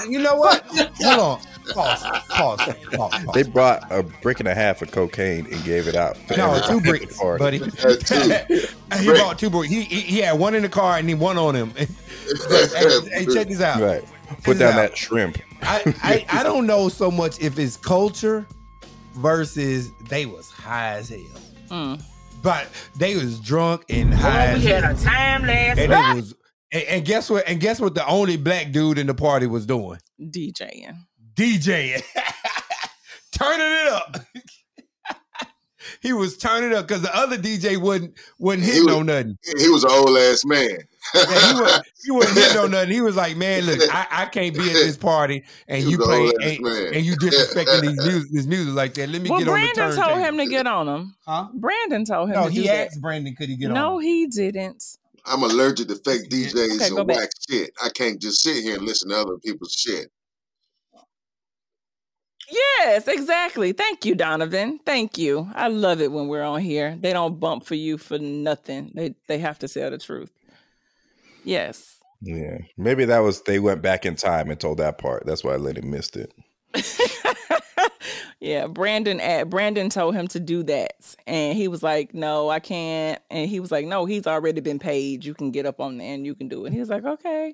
You know what? Hold on. Pause. Pause. Pause. pause. They brought a brick and a half of cocaine and gave it out. No, two bricks, party. buddy. Had he Brick. bought two bricks. He, he he had one in the car and he one on him. hey, hey, check this out. Right. Check Put this down out. that shrimp. I, I I don't know so much if it's culture versus they was high as hell, mm. But they was drunk and high. Boy, we had a time last and night. it was and, and guess what? And guess what? The only black dude in the party was doing DJing. DJing, turning it up. he was turning up because the other DJ wouldn't wasn't He hitting was- on nothing. He was an old ass man. Yeah, he, was, he wasn't hitting on nothing. He was like, "Man, look, I, I can't be at this party, and you was play an old ass and, and you disrespecting these music, this music like that. Let me Well, get on the Brandon turntable." told him to get on him. Huh? Brandon told him No, to he do that. asked Brandon, could he get No, on? No, he didn't. I'm allergic to fake DJs Okay, and whack shit. I can't just sit here and listen to other people's shit. Yes, exactly. Thank you, Donovan. Thank you. I love it when we're on here. They don't bump for you for nothing. They they have to tell the truth. Yes. Yeah. Maybe that was they went back in time and told that part. That's why Lenny missed it. yeah, Brandon at Brandon told him to do that. And he was like, No, I can't. And he was like, No, he's already been paid. You can get up on there and you can do it. He was like, Okay.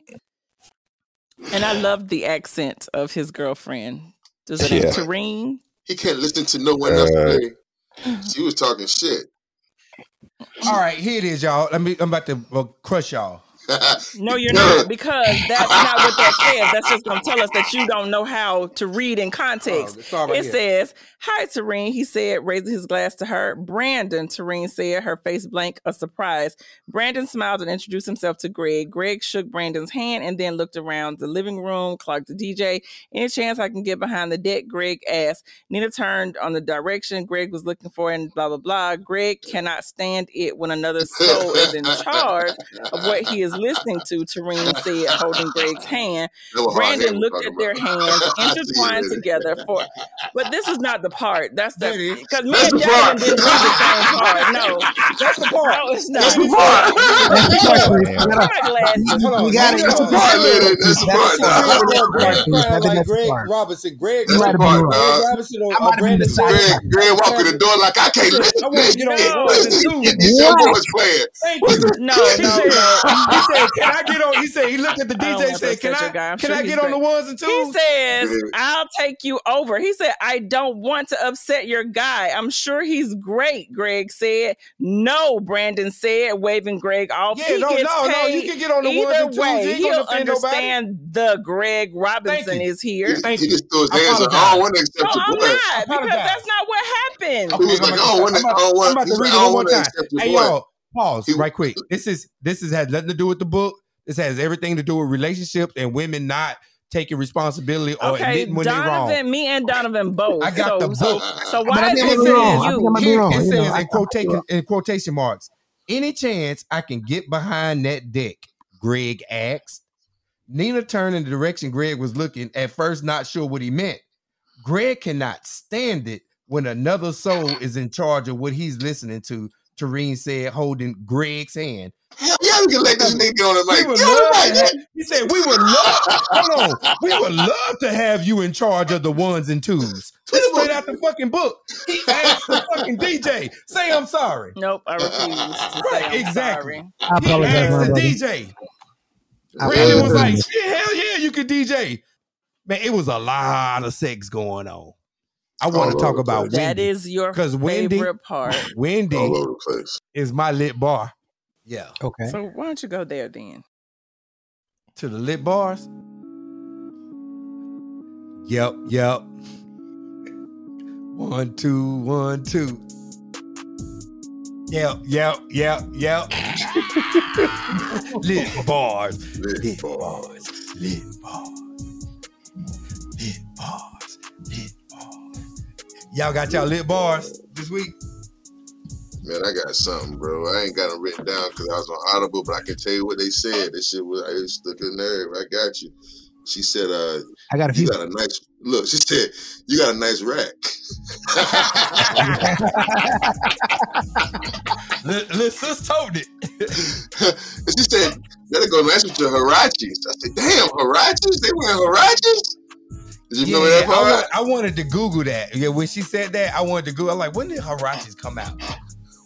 And I loved the accent of his girlfriend. Does it name Yeah. Tareen? He can't listen to no one else Uh, play. She was talking shit. All right, here it is, y'all. Let me. I'm about to uh, crush y'all. No, you're not, because that's not what that says. That's just gonna tell us that you don't know how to read in context. Oh, it that. says, Hi Tareen, he said, raising his glass to her. Brandon, Tareen said, her face blank, a surprise. Brandon smiled and introduced himself to Greg. Greg shook Brandon's hand and then looked around the living room, clocked the DJ. Any chance I can get behind the deck? Greg asked. Nina turned on the direction Greg was looking for and blah blah blah. Greg cannot stand it when another soul is in charge of what he is listening to, Tareen said, holding Greg's hand. That was hard Brandon looked at their hands I see it, intertwined together for but this is not the part. That's the because me That's and the Jasmine part. didn't read the same part. No. That's the part. No, it's not. That's the part. That's the part, Chris. You Put gotta- my glasses. Hold on. You got it. Hold That's on. the part. Lenny. That's the part. That's the dog. part. Greg I think crying like that's Greg smart. Robinson. Greg, That's might the have part, been Greg dog. Robinson or, I or might have been Brandon the Stewart. Greg, Greg walk in the door like I can't listen I to want this. to get on shit. the ones and twos. It's your What? voice playing. Thank you. No, He no, said, no. He said, "Can I get on?" He said, "He looked at the DJ, want said, "Can I? your guy. I'm Can sure I he's get on the ones and He says, I'll take you over. He said, I don't want to upset your guy. I'm sure he's great, Greg said. No, Brandon said, waving Greg off. Yeah, he no, gets no, no. You can get on the ones Either and twos. way, he'll gonna nobody. understand the Greg Robinson is here. He, Thank he you. just threw his hands up. I apologize. don't want to accept No, your I'm not because that's not what happened. He was like, I'm I don't about want to- to. I don't I'm want. about to read it one more time. accept your Hey, voice. y'all, pause He- right quick. This is this is has nothing to do with the book. This has everything to do with relationships and women not taking responsibility or Okay, admitting when they're wrong. Donovan, me and Donovan both. I got so, the book. so But why I is think it wrong. You? I'm Here, wrong. it You know, says I- in quotation in quotation marks. Any chance I can get behind that deck? Greg asked. Nina turned in the direction Greg was looking, at first not sure what he meant. Greg cannot stand it when another soul is in charge of what he's listening to, Tareen said, holding Greg's hand. Hell yeah, we can let this nigga get on the We mic. would Get on love the to mic. have, he said, we would love, hold on, we would love to have you in charge of the ones and twos. This is straight out the fucking book. He asked the fucking DJ, say I'm sorry. Nope, I refuse to say Right, I'm exactly. sorry. I He asked the brother. DJ. I Brandon was like, apologize. yeah, hell yeah, you could DJ. Man, it was a lot of sex going on. I want to talk about place. That Wendy. is your 'Cause Wendy- favorite part. Wendy All over the place. is my lit bar. Yeah. Okay. So why don't you go there then? To the lit bars. Yep, yep. One, two, one, two. Yep, yep, yep, yep. lit bars. Lit Lit bars. bars. Lit bars. bars, lit bars. Y'all got y'all lit bars this week? Man, I got something, bro. I ain't got them written down because I was on Audible, but I can tell you what they said. This shit was it stuck in nerve. I got you. She said, uh, I got a few. You got a nice look. She said, You got a nice rack. Little sis told it. she said, Better go nice with your Huaraches. I said, Damn, Huaraches? They wearing Huaraches? Did you yeah, remember that part? I, wa- I wanted to Google that. Yeah, when she said that, I wanted to Google. I'm like, when did Huaraches come out?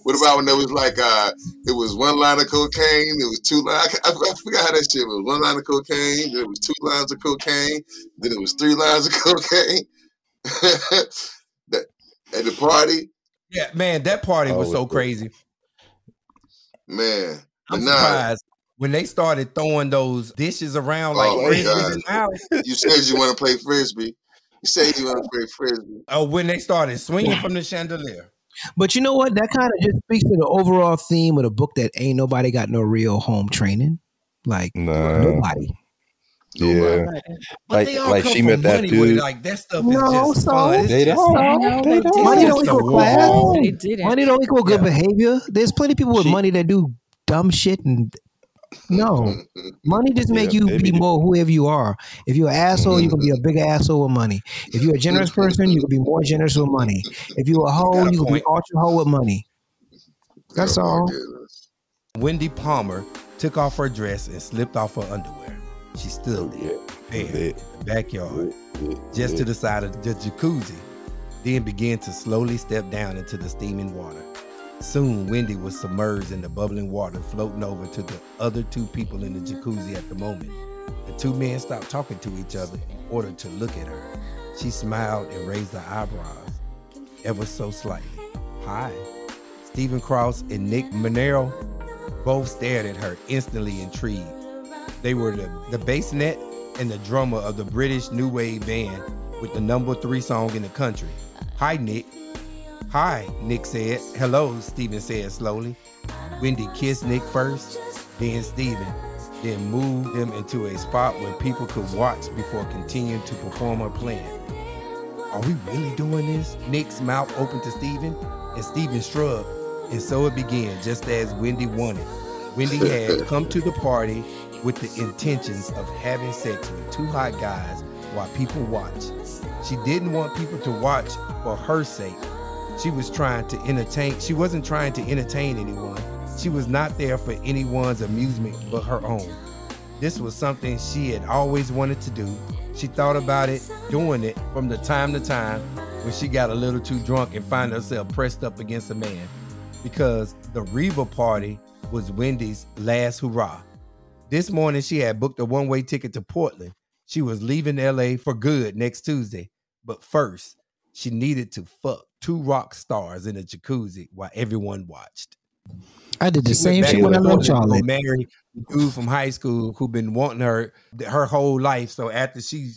What about when there was like uh it was one line of cocaine, it was two lines I, I forgot how that shit was. One line of cocaine, then it was two lines of cocaine, then it was three lines of cocaine. that, at the party, Yeah, man, that party was Oh, so crazy. man. I'm nah, surprised when they started throwing those dishes around like Oh, frisbees in the house. you said you want to play frisbee. You said you want to play frisbee. Oh, when they started swinging from the chandelier. But you know what? That kind of just speaks to the overall theme of the book that ain't nobody got no real home training. Like Nah. nobody. Yeah. But Like- they all like come she met that money dude. Like that stuff No, is just so- fun. They don't. No, they didn't. Money don't equal class. They didn't. Money don't equal good Yeah. behavior. There's plenty of people with She- money that do dumb shit and no. Money just make Yeah, you maybe. be more whoever you are. If you're an asshole, you can be a big asshole with money. If you're a generous person, you can be more generous with money. If you're a hoe, Got a you can be point. ultra hoe with money. That's Oh, all. goodness. Wendy Palmer took off her dress and slipped off her underwear. She stood there, bare, in the backyard, just to the side of the jacuzzi, then began to slowly step down into the steaming water. Soon, Wendy was submerged in the bubbling water, floating over to the other two people in the jacuzzi at the moment. The two men stopped talking to each other in order to look at her. She smiled and raised her eyebrows, ever so slightly. Hi. Stephen Cross and Nick Monero both stared at her, instantly intrigued. They were the, the bassnet and the drummer of the British New Wave band with the number three song in the country. Hi, Nick. Hi, Nick said. Hello, Stephen said slowly. Wendy kissed Nick first, then Stephen, then moved them into a spot where people could watch before continuing to perform her plan. Are we really doing this? Nick's mouth opened to Stephen, and Stephen shrugged. And so it began, just as Wendy wanted. Wendy had come to the party with the intentions of having sex with two hot guys while people watched. She didn't want people to watch for her sake. She was trying to entertain, she wasn't trying to entertain anyone. She was not there for anyone's amusement but her own. This was something she had always wanted to do. She thought about it, doing it from the time to time when she got a little too drunk and found herself pressed up against a man. Because the Riva party was Wendy's last hurrah. This morning, she had booked a one way ticket to Portland. She was leaving LA for good next Tuesday. But first, she needed to fuck two rock stars in a jacuzzi while everyone watched. I did the She went same shit to when I Portland left to go Charlotte. Marry dude from high school who been wanting her her whole life. So after she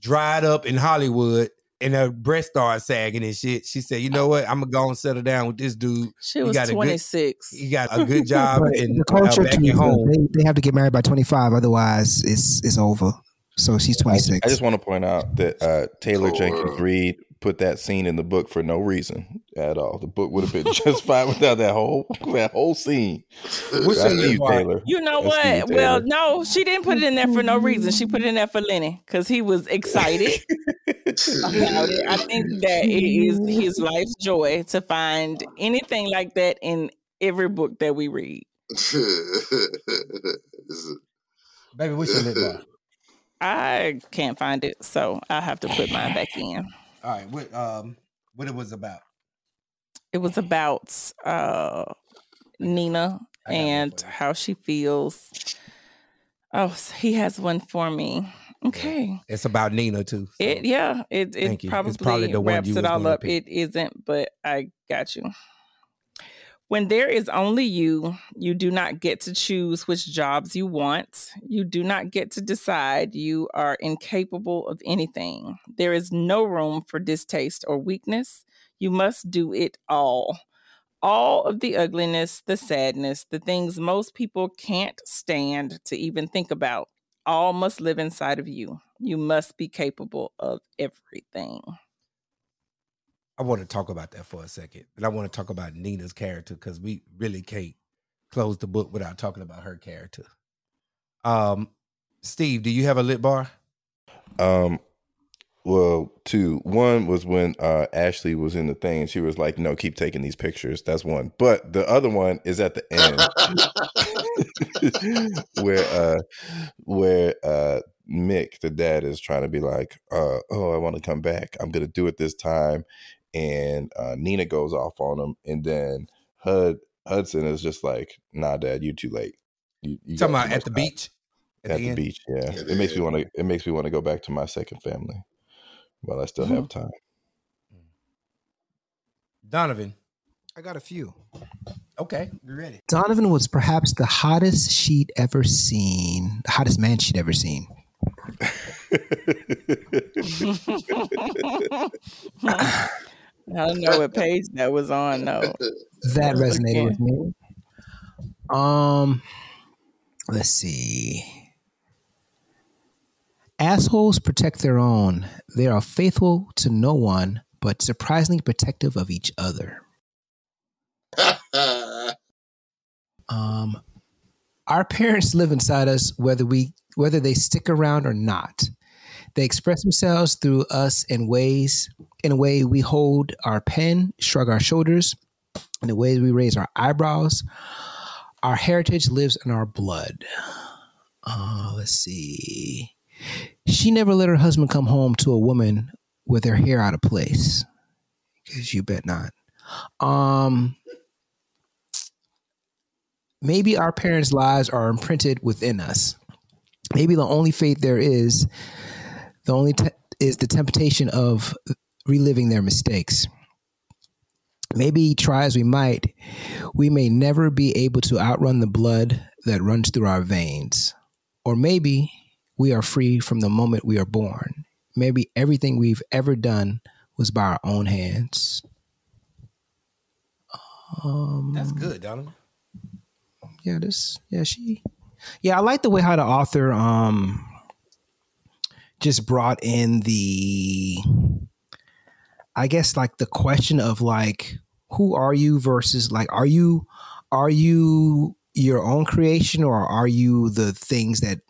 dried up in Hollywood and her breast started sagging and shit, she said, "You know what? I'm gonna go and settle down with this dude. She He was got a good- 26. He got a good job But in the uh, culture back too, at home." they, they have to get married by 25, otherwise it's it's over. So she's 26. I just want to point out that uh, Taylor Oh, Jenkins wow. Reid put that scene in the book for no reason at all. The book would have been just fine without that whole that whole scene. What's That's you. Taylor. You know That's you, what? well, no, she didn't put it in there for no reason. She put it in there for Lenny because he was excited about it. I think that it is his life's joy to find anything like that in every book that we read. Baby, what's your lip bar? I can't find it, so I have to put mine back in. All right, what um what it was about? It was about uh Nina I got one and how she feels. Oh, s- he has one for me. Okay. It's about Nina too. so- It yeah, it it Thank probably, probably the one wraps it all up. It isn't, but I got you. When there is only you, you do not get to choose which jobs you want. You do not get to decide. You are incapable of anything. There is no room for distaste or weakness. You must do it all. All of the ugliness, the sadness, the things most people can't stand to even think about. all must live inside of you. You must be capable of everything. I want to talk about that for a second, and I want to talk about Nina's character because we really can't close the book without talking about her character. Um, Steve, do you have a lit bar? Um, well, two. One was when uh, Ashley was in the thing, and she was like, "No, keep taking these pictures." That's one. But the other one is at the end, where uh, where uh, Mick, the dad, is trying to be like, uh, "Oh, I want to come back. I'm gonna do it this time," and uh, Nina goes off on him, and then Hud Hudson is just like, "Nah, Dad, you too late." You, you Talking about at the time." beach. At, the end? beach, yeah. At It makes me want to. It makes me want to go back to my second family while I still Mm-hmm. have time. Donovan. I got a few. Okay, you ready? Donovan was perhaps the hottest she'd ever seen, the hottest man she'd ever seen. I don't know what page that was on though. That Okay. resonated with me. Um, let's see. Assholes protect their own. They are faithful to no one, but surprisingly protective of each other. Um, our parents live inside us, whether we whether they stick around or not. They express themselves through us in ways in a way we hold our pen, shrug our shoulders, in the way we raise our eyebrows. Our heritage lives in our blood. Uh, let's see. She never let her husband come home to a woman with her hair out of place. Because you bet not. Um, maybe our parents' lives are imprinted within us. Maybe the only fate there is, the only te- is the temptation of reliving their mistakes. Maybe try as we might, we may never be able to outrun the blood that runs through our veins. Or maybe we are free from the moment we are born. Maybe everything we've ever done was by our own hands. Um, That's good, Donovan. yeah, this yeah, she yeah, I like the way how the author um just brought in the I guess like the question of like who are you versus like are you are you your own creation or are you the things that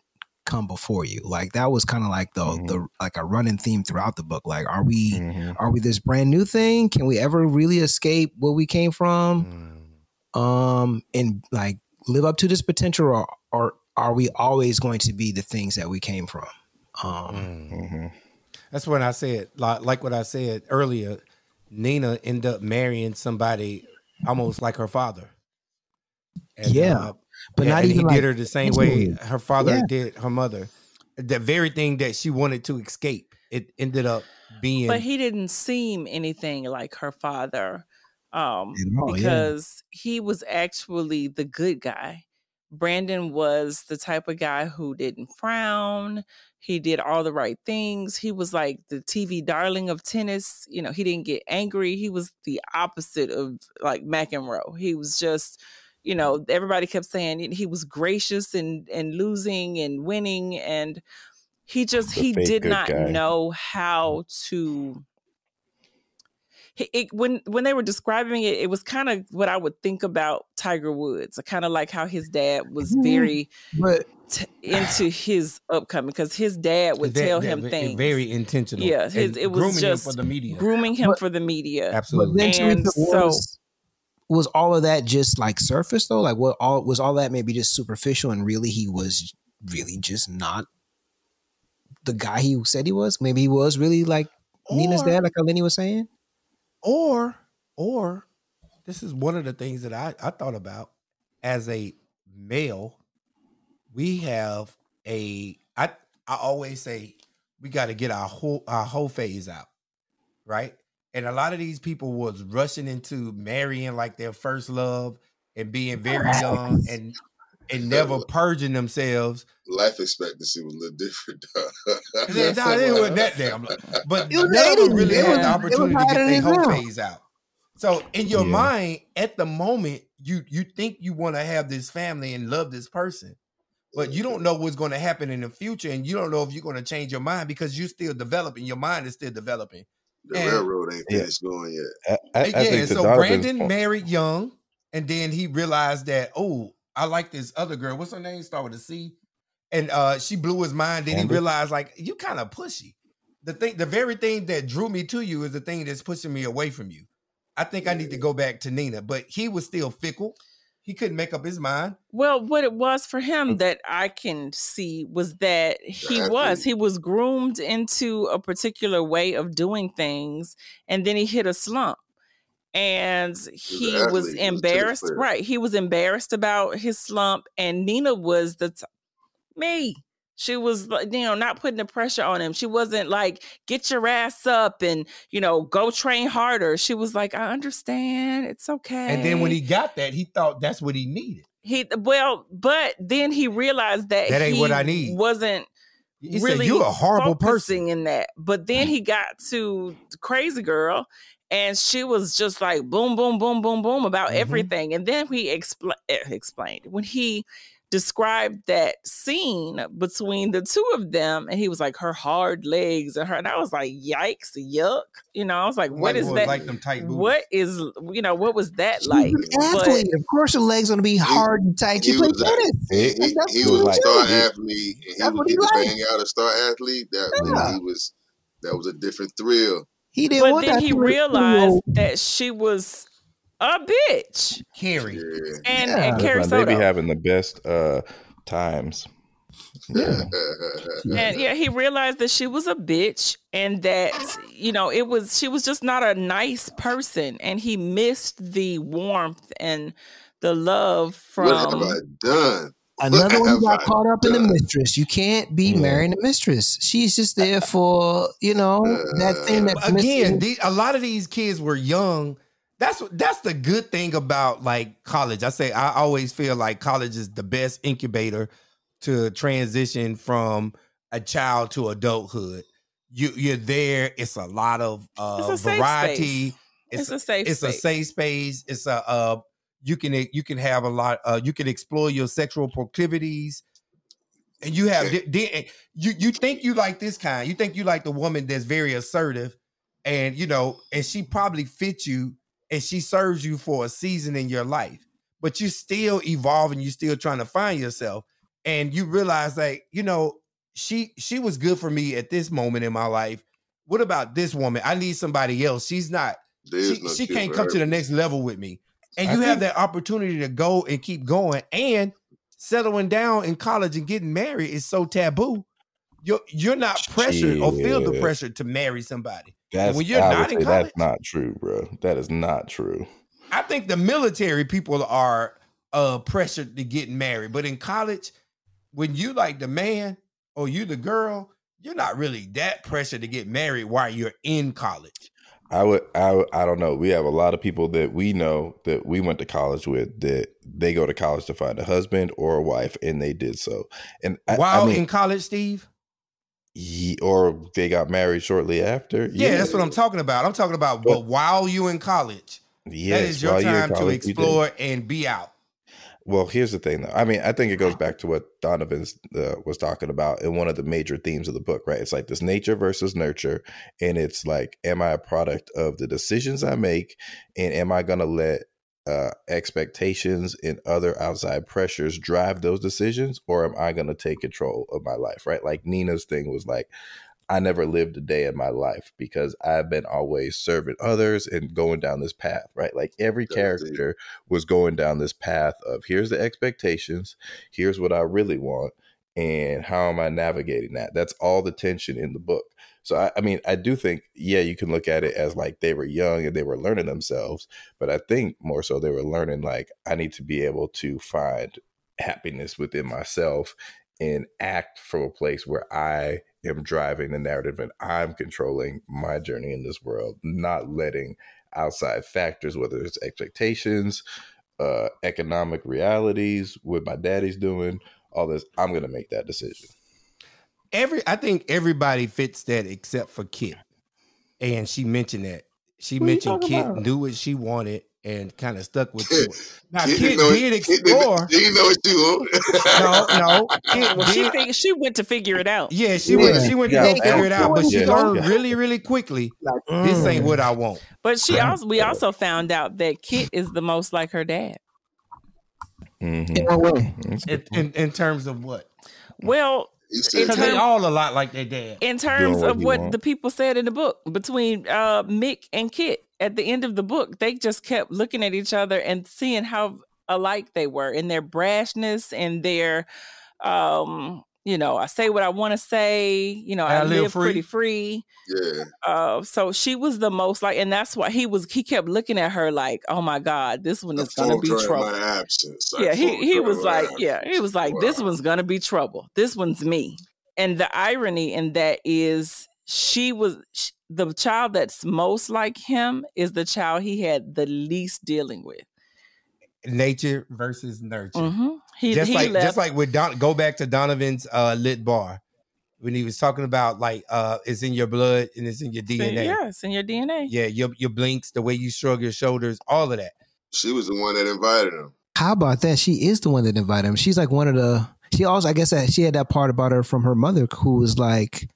come before you? Like that was kind of like the the like a running theme throughout the book. Like are we Mhm. are we this brand new thing? Can we ever really escape where we came from? um and like live up to this potential or or are we always going to be the things that we came from um Mhm. That's when I said, like, like what I said earlier. Nina ended up marrying somebody almost like her father. And, Yeah, uh, but yeah, not and even he like did her the same way intimately. her father Yeah. did her mother. The very thing that she wanted to escape, it ended up being. But he didn't seem anything like her father um, At all, yeah. because he was actually the good guy. Brandon was the type of guy who didn't frown. He did all the right things. He was like the TV darling of tennis. You know, he didn't get angry. He was the opposite of like McEnroe. He was just, you know, everybody kept saying he was gracious and and losing and winning and he just he did not guy. know how to it, when when they were describing it, it was kind of what I would think about Tiger Woods. Kind of like how his dad was Mhm. very but t- into his upcoming because his dad would that- tell that him ve- things. Very intentional. Yeah, his- it was grooming just him for the media. grooming him But- for the media. Absolutely. And so- was, was all of that just like surface though like what all was all that maybe just superficial and really he was really just not the guy he said he was maybe he was really like nina's Or- dad like how lenny was saying or or this is one of the things that I, I thought about. As a male we have a i i always say we got to get our whole our whole phase out right? And a lot of these people was rushing into marrying like their first love and being very young and and never purging themselves Life expectancy was a little different. And then, nah, it wasn't that damn long. But It was none of really It had was- the opportunity to get their it whole now. phase out. So in your Yeah. mind, at the moment, you you think you want to have this family and love this person, but you don't know what's going to happen in the future, and you don't know if you're going to change your mind because you're still developing. Your mind is still developing. The And- railroad ain't Yeah. finished going yet. I, I, I yeah, think so Brandon married young, and then he realized that oh, I like this other girl. What's her name? Start with a C, and uh, she blew his mind. Then he realized like you kind of pushy. The thing, the very thing that drew me to you is the thing that's pushing me away from you. I think I need to go back to Nina, but he was still fickle. He couldn't make up his mind. Well, what it was for him that I can see was that he was he was groomed into a particular way of doing things, and then he hit a slump, and he athlete. was He was embarrassed. Right, he was embarrassed about his slump, and Nina was the t- me. She was, you know, not putting the pressure on him. She wasn't like, get your ass up and, you know, go train harder. She was like, I understand. It's okay. And then when he got that, he thought that's what he needed. He well, but then he realized that That ain't he what I need. Wasn't He really said, "You're a horrible person." in that. But then mm. he got to Crazy Girl, and she was just like boom, boom, boom, boom, boom about Mhm. everything. And then he expl- eh, explained when he described that scene between the two of them, and he was like her hard legs and her, and I was like, yikes, yuck. You know, I was like, what White is that? Like them tight booties. what is you know what was that She's like? an athlete. of course, her legs gonna be hard and tight. She he played was a- tennis. He, he, he was he a star athlete, and he That's would what he get to bang out a star athlete. That Yeah. he was, that was a different thrill. He didn't but want then that he to realized two-year-old. that she was a bitch Carrie. Yeah. and, Yeah. and Carrie Listen, they be having the best uh, times. Yeah. and yeah, he realized that she was a bitch and that you know it was she was just not a nice person, and he missed the warmth and the love from. what have. I done? Another one who got caught up in the mistress. You can't be Yeah. marrying the mistress. She's just there for you know that thing that's again, the, a lot of these kids were young. That's what- that's the good thing about like college. I say I always feel like college is the best incubator to transition from a child to adulthood. You you're there. It's a lot of uh, It's a safe variety. space. It's a safe It's a space. safe space. It's a uh, you can you can have a lot. Uh, you can explore your sexual proclivities. And you have di- di- you you think you like this kind. You think you like the woman that's very assertive, and you know, and she probably fits you, and she serves you for a season in your life. But you're still evolving. You're still trying to find yourself, and you realize like you know, she she was good for me at this moment in my life. What about this woman? I need somebody else. She's not. She, no she can't come to the next level with me. And I you have that opportunity to go and keep going and settling down in college and getting married is so taboo. You're you're not pressured or feel the pressure to marry somebody. That's when you're not in college? that's not true, bro. That is not true. I think the military people are uh pressured to get married, but in college, when you like the man or you the girl, you're not really that pressured to get married while you're in college. I would, I, I don't know. We have a lot of people that we know that we went to college with that they go to college to find a husband or a wife, and they did so. And I, while I mean, in college, Steve. or they got married shortly after. Yeah, that's what I'm talking about. I'm talking about but while you in college. Yes, that is your while you're in time to college, you explore and be out. Well, here's the thing, though. I mean, I think it goes back to what Donovan uh, was talking about in one of the major themes of the book, right? It's like this nature versus nurture. And it's like, am I a product of the decisions I make? And am I going to let uh, expectations and other outside pressures drive those decisions? Or am I going to take control of my life, right? Like Nina's thing was like, I never lived a day in my life because I've been always serving others and going down this path, right? Like every character was going down this path of here's the expectations, here's what I really want, and how am I navigating that? That's all the tension in the book. So I, I mean, I do think, yeah, you can look at it as like they were young and they were learning themselves, but I think more so they were learning like I need to be able to find happiness within myself and act from a place where I am driving the narrative and I'm controlling my journey in this world, not letting outside factors, whether it's expectations, uh, economic realities, what my daddy's doing, all this. I'm gonna make that decision. Every I think everybody fits that except for Kit. And she mentioned that. She What mentioned talking Kit about? knew what she wanted and kind of stuck with it. Now, Kit Kit didn't know- did Kit didn't- explore. She didn't know what she wanted. No, no. Kit Well, she did- fig- she went to figure it out. yeah, she went. She went to Yeah, figure it out, but she yeah. learned really, really quickly. This ain't what I want. But she also we also found out that Kit is the most like her dad. Mhm. In what way? In, in, in terms of what? Well, He said, In Because they all a lot like their dad. in terms of you what want. the people said in the book between uh, Mick and Kit at the end of the book, they just kept looking at each other and seeing how alike they were in their brashness and their, um, you know, I say what I want to say. You know, I, I live live, free. pretty free. yeah. Uh, so she was the most like, and that's why he was. He kept looking at her like, "Oh my God, this one I is gonna be trouble." my absence. I yeah, he he was my like, yeah, he was like, this one's gonna be trouble. This one's me. And the irony in that is, she was sh- the child that's most like him is the child he had the least dealing with. Nature versus nurture. Mhm. He just he like left. just like with Don go back to Donovan's uh lit bar when he was talking about like uh it's in your blood and it's in your DNA. yeah, it's in your DNA. Yeah, your your blinks, the way you shrug your shoulders, all of that. She was the one that invited him. How about that? She is the one that invited him. She's like one of the. She also, I guess, that she had that part about her from her mother, who was like,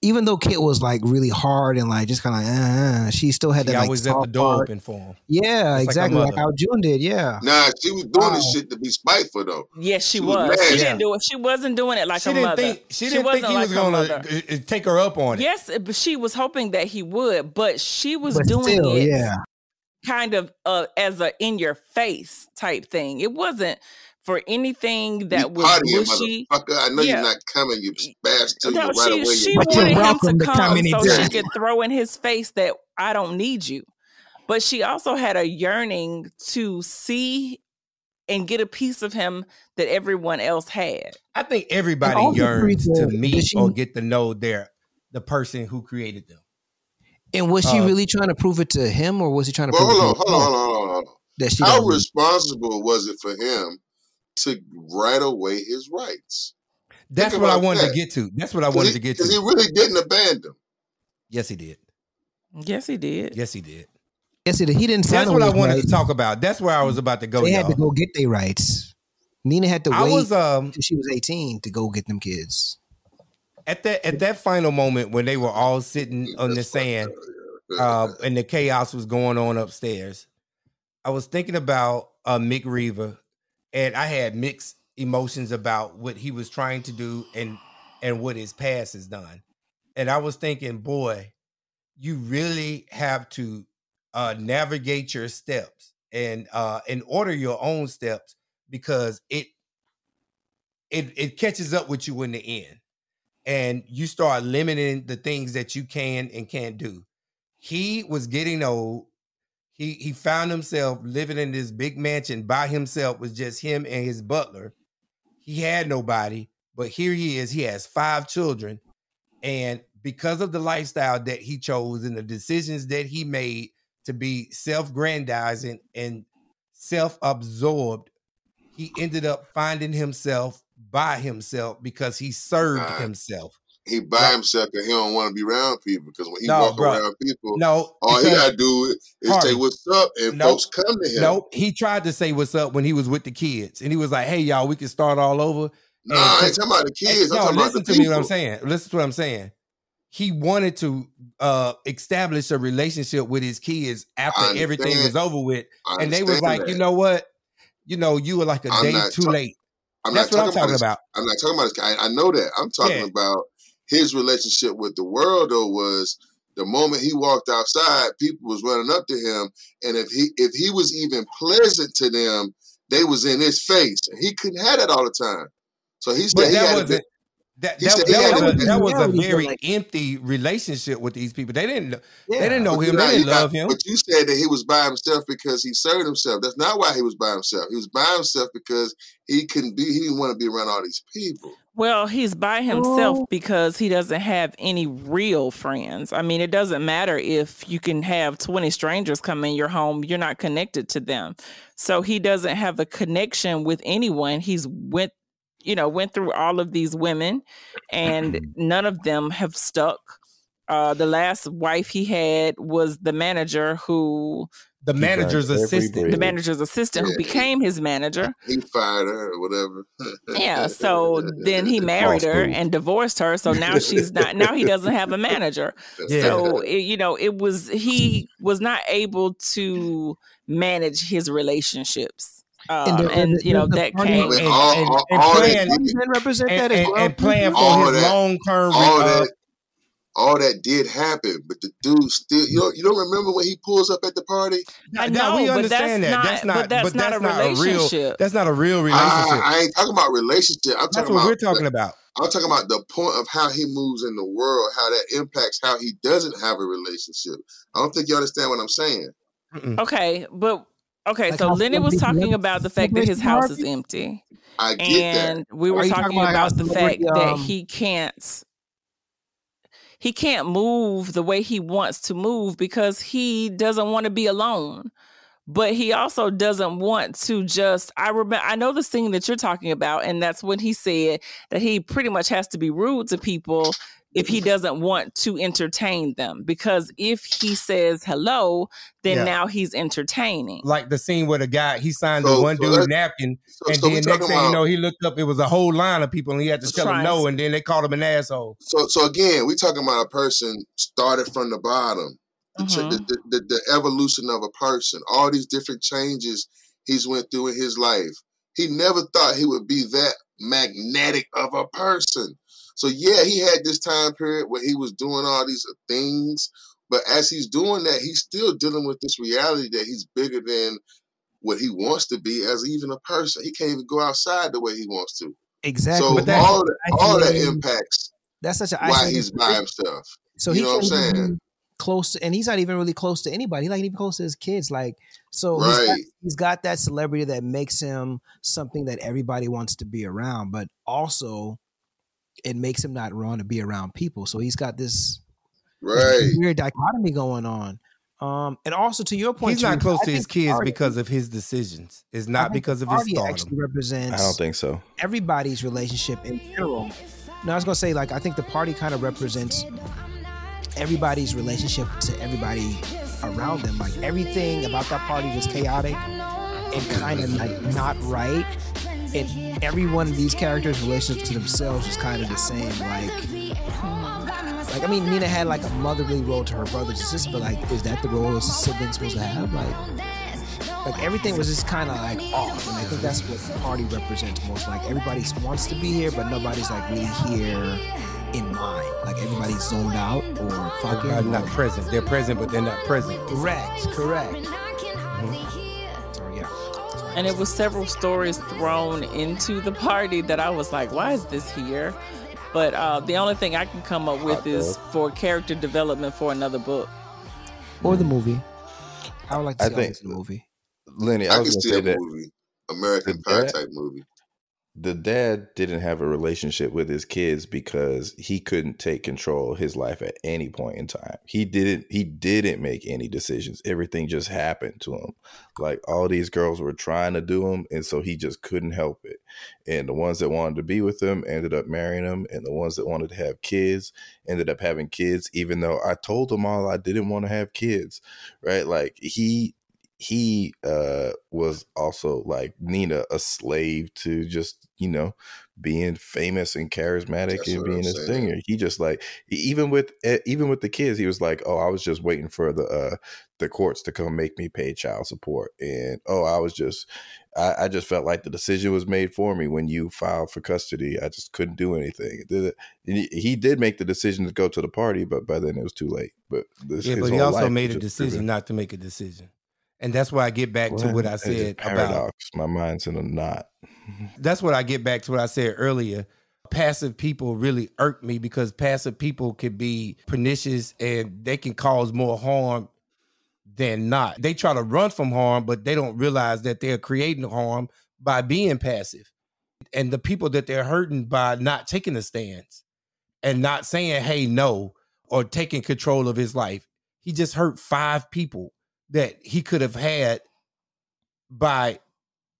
even though Kit was like really hard and like just kind of, like, uh, uh, she still had She that like always left the door part. open for him. Yeah, her exactly, like, mother. how June did. Yeah, Nah, she was doing this shit to be spiteful though. Yes, she, She was was. She didn't do it. She wasn't doing it like she her didn't mother. think she didn't think wasn't he like was gonna mother. uh, uh, take her up on it. Yes, but she was hoping that he would, but she was but doing still, it yeah. kind of uh, as a in your face type thing. It wasn't for anything You that was partying, wishy. motherfucker. I know Yeah. you're not coming. You spaz to No, you right she, away. she you But you're wanted him welcome to to come come so she could throw in his face that I don't need you. But she also had a yearning to see and get a piece of him that everyone else had. I think everybody yearns to meet did she- or get to know their the person who created them. And was she Uh, really trying to prove it to him, or was he trying to Well, prove hold it on, to hold on, hold on, hold on, hold on. that she How responsible was it for him to right away his rights? That's Think what I wanted that. to get to. That's what I wanted to get to. Because he really didn't abandon. Yes, he did. Yes, he did. Yes, he did. Yes, it, he didn't. sign That's what I his wanted to talk about. That's where I was about to go, They had y'all. to go get their rights. Nina had to I wait was um till she was eighteen to go get them kids. at that at that final moment when they were all sitting on the sand uh, and the chaos was going on upstairs. I was thinking about uh, Mick Riva, and I had mixed emotions about what he was trying to do and and what his past has done. And I was thinking, boy, you really have to uh, navigate your steps and uh, and order your own steps because it it it catches up with you in the end, and you start limiting the things that you can and can't do he was getting old. He he found himself living in this big mansion by himself with just him and his butler. He had nobody, but here he is. He has five children, and because of the lifestyle that he chose and the decisions that he made to be self-grandizing and self-absorbed, he ended up finding himself by himself because he served himself. He by Right. himself because he don't want to be around people. Because when he No, walk bro. around people, No, all he gotta do is, Harvey. say what's up, and Nope. folks come to him. Nope. He tried to say what's up when he was with the kids, and he was like, "Hey, y'all, we can start all over." Nah, I ain't talking about the kids. I'm no, about listen to me. What I'm saying. Listen to what I'm saying. He wanted to uh establish a relationship with his kids after everything was over with, and they was like, you know what, you know, you were like a I'm day too talk- late. I'm That's not what I'm talking his- about. I'm not talking about his. I, I know that. I'm talking Yeah. about his relationship with the world. Though was the moment he walked outside, people was running up to him, and if he if he was even pleasant to them, they was in his face, and he couldn't have that all the time. So he said But he that had to wasn't. That, that, that was a, that was a very empty relationship with these people. They didn't know. Yeah. They didn't know him. you They didn't you got- love him. But you said that he was by himself because he served himself. That's not why he was by himself. He was by himself because he couldn't be. He didn't want to be around all these people. Well, he's by himself Oh. because he doesn't have any real friends. I mean, it doesn't matter if you can have 20 strangers come in your home, you're not connected to them. So he doesn't have a connection with anyone. He's went, you know, went through all of these women and none of them have stuck. Uh, the last wife he had was the manager who the He manager's assistant. the manager's assistant who became his manager. He fired her or whatever. Yeah, so then he married her and divorced her. So now she's not. Now he doesn't have a manager. Yeah. So it, you know, it was he was not able to manage his relationships, um, And and, the- the- you know that party- came. I mean, And- all, and- all, and all that plan- did- Men represent and, that as and, well. and plan for All his that- long term. all Uh, that all that did happen, but the dude still you don't you don't remember when he pulls up at the party? I no, we know, but understand that's that. not- that's not. but that's not a real. relationship. That's not a real relationship. I, I ain't talking about relationship. I'm that's talking what about we're talking about. I'm talking about the point of how he moves in the world, how that impacts how he doesn't have a relationship. I don't think you understand what I'm saying. Mm-mm. Okay, but okay, Like so Lenny was talking love- about the fact that his house is empty. I get and that. we were talking talking about about the fact celebrity, that um, he can't he can't move the way he wants to move because he doesn't want to be alone. But he also doesn't want to just i remember i know the scene that you're talking about and that's when he said that he pretty much has to be rude to people if he doesn't want to entertain them because if he says hello then Yeah. now he's entertaining Like the scene where the guy he signed So- the one so dude let's- napkin, So, and so then next thing you know, he looked up. It was a whole line of people, and he had to tell him no, and then they called him an asshole. so so again, we talking about a person started from the bottom. The, ch- Mhm. the, the, the, the evolution of a person, all these different changes he's went through in his life. He never thought he would be that magnetic of a person. So yeah, he had this time period where he was doing all these things, but as he's doing that, he's still dealing with this reality that he's bigger than what he wants to be as even a person. He can't even go outside the way he wants to. Exactly. So But that- all that all that impacts That's such a why he's by himself. So You know what I'm saying? close to, and he's not even really close to anybody. He's not even close to his kids. Like, so he's, got, he's got that celebrity that makes him something that everybody wants to be around, but also it makes him not want to be around people. So he's got this, this Right. weird dichotomy going on. Um, and also to your point, He's not Teresa, close I to his kids Party- because of his decisions. It's not because of his Party stardom. actually represents I don't think so. everybody's relationship in general. No, I was gonna say like I think the party kind of represents everybody's relationship to everybody around them. Like everything about that party was chaotic and kind of like not right. And every one of these characters' relationships to themselves was kind of the same. Like, like I mean, Nina had like a motherly role to her brothers and sisters, but like, is that the role a sibling supposed to have? Like, like everything was just kind of like off, and I think that's what party represents most. Like everybody wants to be here, but nobody's like really here in mind. Like everybody's zoned out or fucking. Not present. They're present, but they're not present. correct, correct. So yeah, And it was several stories thrown into the party that I was like, why is this here? But uh, the only thing I can come up with is for character development for another book. or the movie. I would like to I see all think- this the movie. Lenny, I I can see gonna a that movie, American Pie type movie. The dad didn't have a relationship with his kids because he couldn't take control of his life at any point in time. He didn't he didn't make any decisions. Everything just happened to him. Like all these girls were trying to do him and so he just couldn't help it. And the ones that wanted to be with him ended up marrying him and the ones that wanted to have kids ended up having kids even though I told them all I didn't want to have kids. Right? Like he he uh was also like Nina a slave to just you know being famous and charismatic That's and being I'm a saying. singer. He just like even with even with the kids he was like oh I was just waiting for the uh the courts to come make me pay child support. And oh I was just I, I just felt like the decision was made for me. When you filed for custody I just couldn't do anything. He did make the decision to go to the party but by then it was too late. But this, Yeah, but he also made a decision driven- not to make a decision. And that's why I get back to what I said about paradox. My mind's in a knot. that's what I get back to what I said earlier. Passive people really irk me because passive people can be pernicious and they can cause more harm than not. They try to run from harm, but they don't realize that they're creating harm by being passive. And the people that they're hurting by not taking a stance and not saying, hey, no, or taking control of his life. He just hurt five people that he could have had by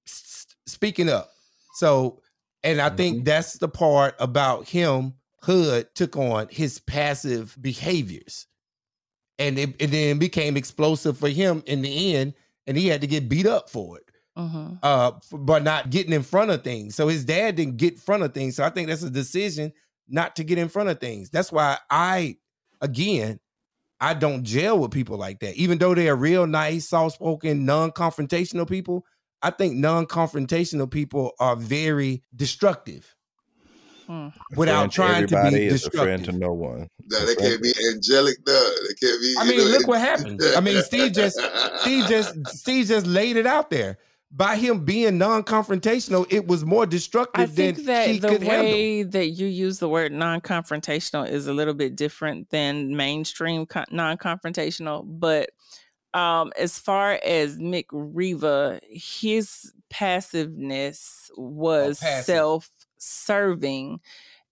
s- speaking up. So, and I think that's the part about him. Hud took on his passive behaviors. and it, and then became explosive for him in the end, and he had to get beat up for it. Mm-hmm. Uh, but not getting in front of things. So his dad didn't get in front of things. So I think that's a decision not to get in front of things. That's why I, again, I don't jail with people like that. Even though they're real nice, soft spoken, non confrontational people, I think non confrontational people are very destructive Hmm. without trying to be everybody is a friend destructive. to no one. No, they can't be angelic. No, they can't be. I mean, know, look it- what happened. I mean, Steve just Steve just Steve just laid it out there. By him being non-confrontational, it was more destructive I think than that the could handle. way that you use the word non-confrontational is a little bit different than mainstream non-confrontational. But um, as far as Mick Riva, his passiveness was passive. self-serving,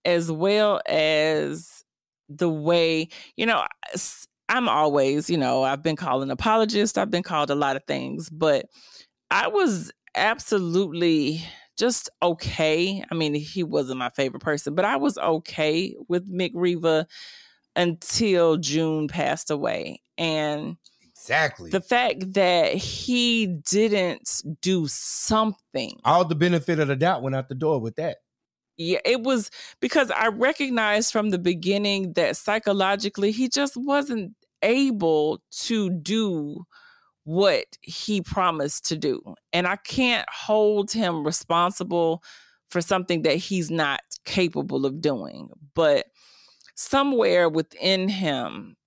as well as the way you know. I'm always, you know, I've been called an apologist. I've been called a lot of things, but I was absolutely just okay. I mean, he wasn't my favorite person, but I was okay with Mick Riva until June passed away. And Exactly. the fact that he didn't do something All the benefit of the doubt went out the door with that. yeah, it was because I recognized from the beginning that psychologically he just wasn't able to do what he promised to do. And I can't hold him responsible for something that he's not capable of doing. But somewhere within him,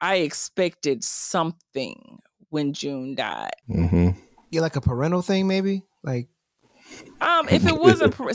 I expected something when June died. hmm Yeah, like a parental thing, maybe. Like Um, if it wasn't for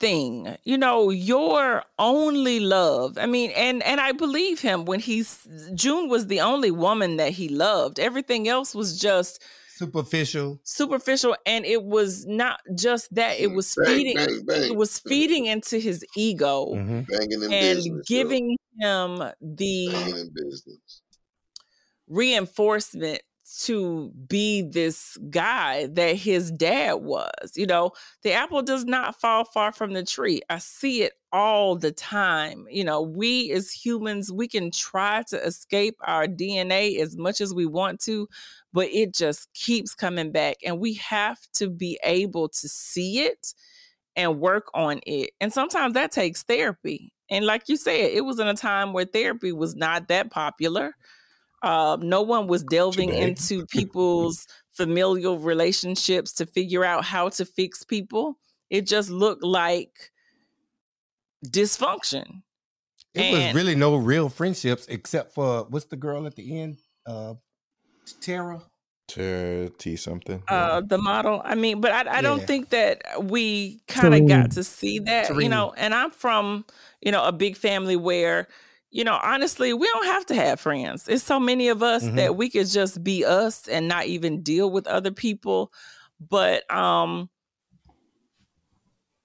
something, you know, your only love. I mean, and and I believe him when he's June was the only woman that he loved. Everything else was just Superficial. superficial, and it was not just that. It was Bang, feeding. bang, bang. It was feeding into his ego Mhm. and business, yo. giving him the banging in business. reinforcement to be this guy that his dad was. You know, the apple does not fall far from the tree. I see it all the time. You know, we as humans, we can try to escape our DNA as much as we want to, but it just keeps coming back. And we have to be able to see it and work on it. And sometimes that takes therapy. And like you said, it was in a time where therapy was not that popular. Uh, no one was delving Today. into people's familial relationships to figure out how to fix people. It just looked like dysfunction. It was really no real friendships except for what's the girl at the end? Uh Tara. To T something. uh the model i mean but i, I don't Yeah. think that we kind of got to see that you know and i'm from you know a big family where you know honestly we don't have to have friends it's so many of us Mhm. that we could just be us and not even deal with other people but um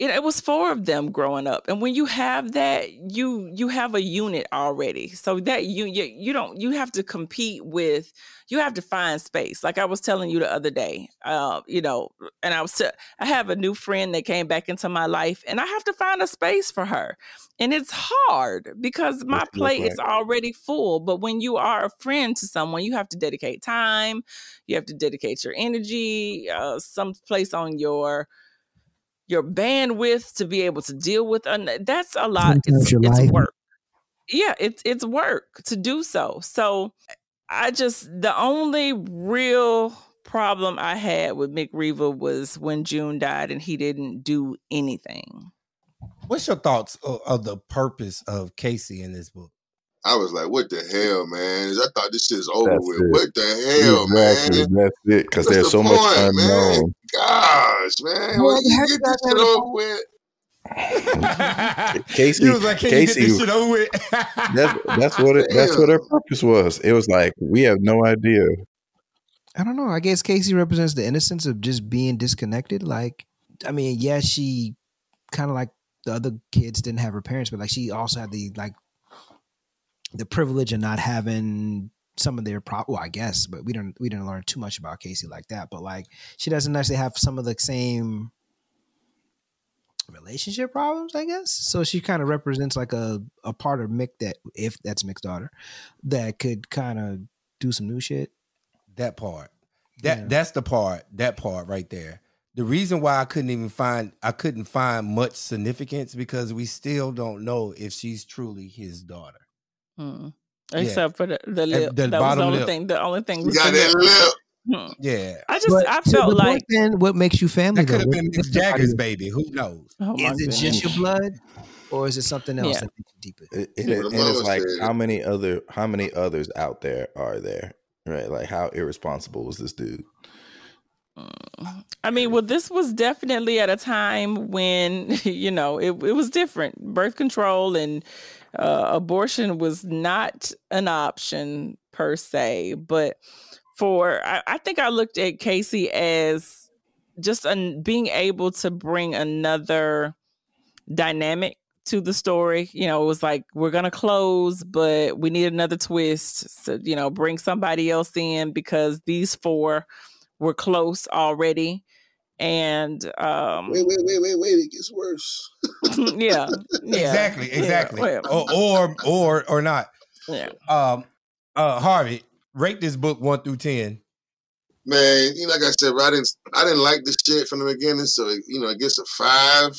it, it was four of them growing up and when you have that you you have a unit already. So that you you, you don't you have to compete with you have to find space. Like i was telling you the other day uh you know and i was t- i have a new friend that came back into my life and i have to find a space for her. And it's hard because my What's it look plate is already full but when you are a friend to someone you have to dedicate time you have to dedicate your energy uh some place on your your bandwidth to be able to deal with an- that's a lot it's, your it's life. work yeah it's it's work to do so so i just the only real problem i had with mick Riva was when june died and he didn't do anything What's your thoughts of, of the purpose of Casey in this book? I was like, what the hell, man? I thought this shit's over That's with. it. What the hell, exactly. man? That's it. Because there's the so much point, man? unknown. Gosh, man. Well, Well, you get that's this shit over with. Casey, he was like, "Can Casey, you get this shit over with?" that's that's what it, that's what her purpose was. It was like we have no idea. I don't know. I guess Casey represents the innocence of just being disconnected. Like, I mean, yeah, she kind of like the other kids didn't have her parents, but like she also had the like the privilege of not having some of their pro. Well, I guess, but we don't we didn't learn too much about Casey like that. But like, she doesn't actually have some of the same relationship problems, I guess. So she kind of represents like a a part of Mick that if that's Mick's daughter, that could kind of do some new shit. That part. That Yeah. that's the part. That part right there. The reason why I couldn't even find I couldn't find much significance because we still don't know if she's truly his daughter. Mm. Yeah. Except for the, the lip. the that was the bottom only lip. thing. The only thing You was got the that lip. lip. Hmm. Yeah. I just But I felt like point then what makes you family? That could have been What- Mick Jagger's baby. Who knows? oh Is it just your blood, or is it something else Yeah. that makes you deeper? It- it- Yeah, and it's like said- how many other how many others out there are there right like how irresponsible was this dude I mean, well, this was definitely at a time when you know it, it was different. Birth control and uh, abortion was not an option per se, but for I, I think I looked at Casey as just an, being able to bring another dynamic to the story. You know, it was like we're gonna close, but we need another twist. So you know, bring somebody else in because these four were close already, and um, Wait, wait, wait, wait, wait. It gets worse. yeah, yeah, Exactly, exactly. well, or, or or or not. yeah. Um uh Harvey, rate this book one through ten. Man, you know, like I said, bro, I didn't, I didn't like this shit from the beginning. So you know, it gets a five,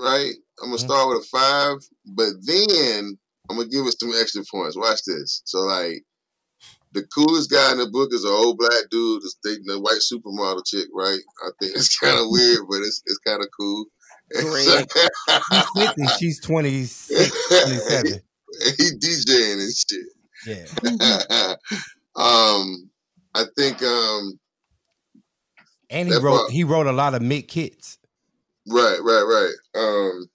right? I'm gonna Mhm. start with a five, but then I'm gonna give it some extra points. Watch this. So like, the coolest guy in the book is an old black dude that's dating a white supermodel chick, right? I think it's kind of weird, but it's it's kind of cool. Greg. He's 50, she's 26, 27. he DJing and shit. Yeah. um, I think um, And he wrote part- he wrote a lot of Mick hits. Right, right, right. Um,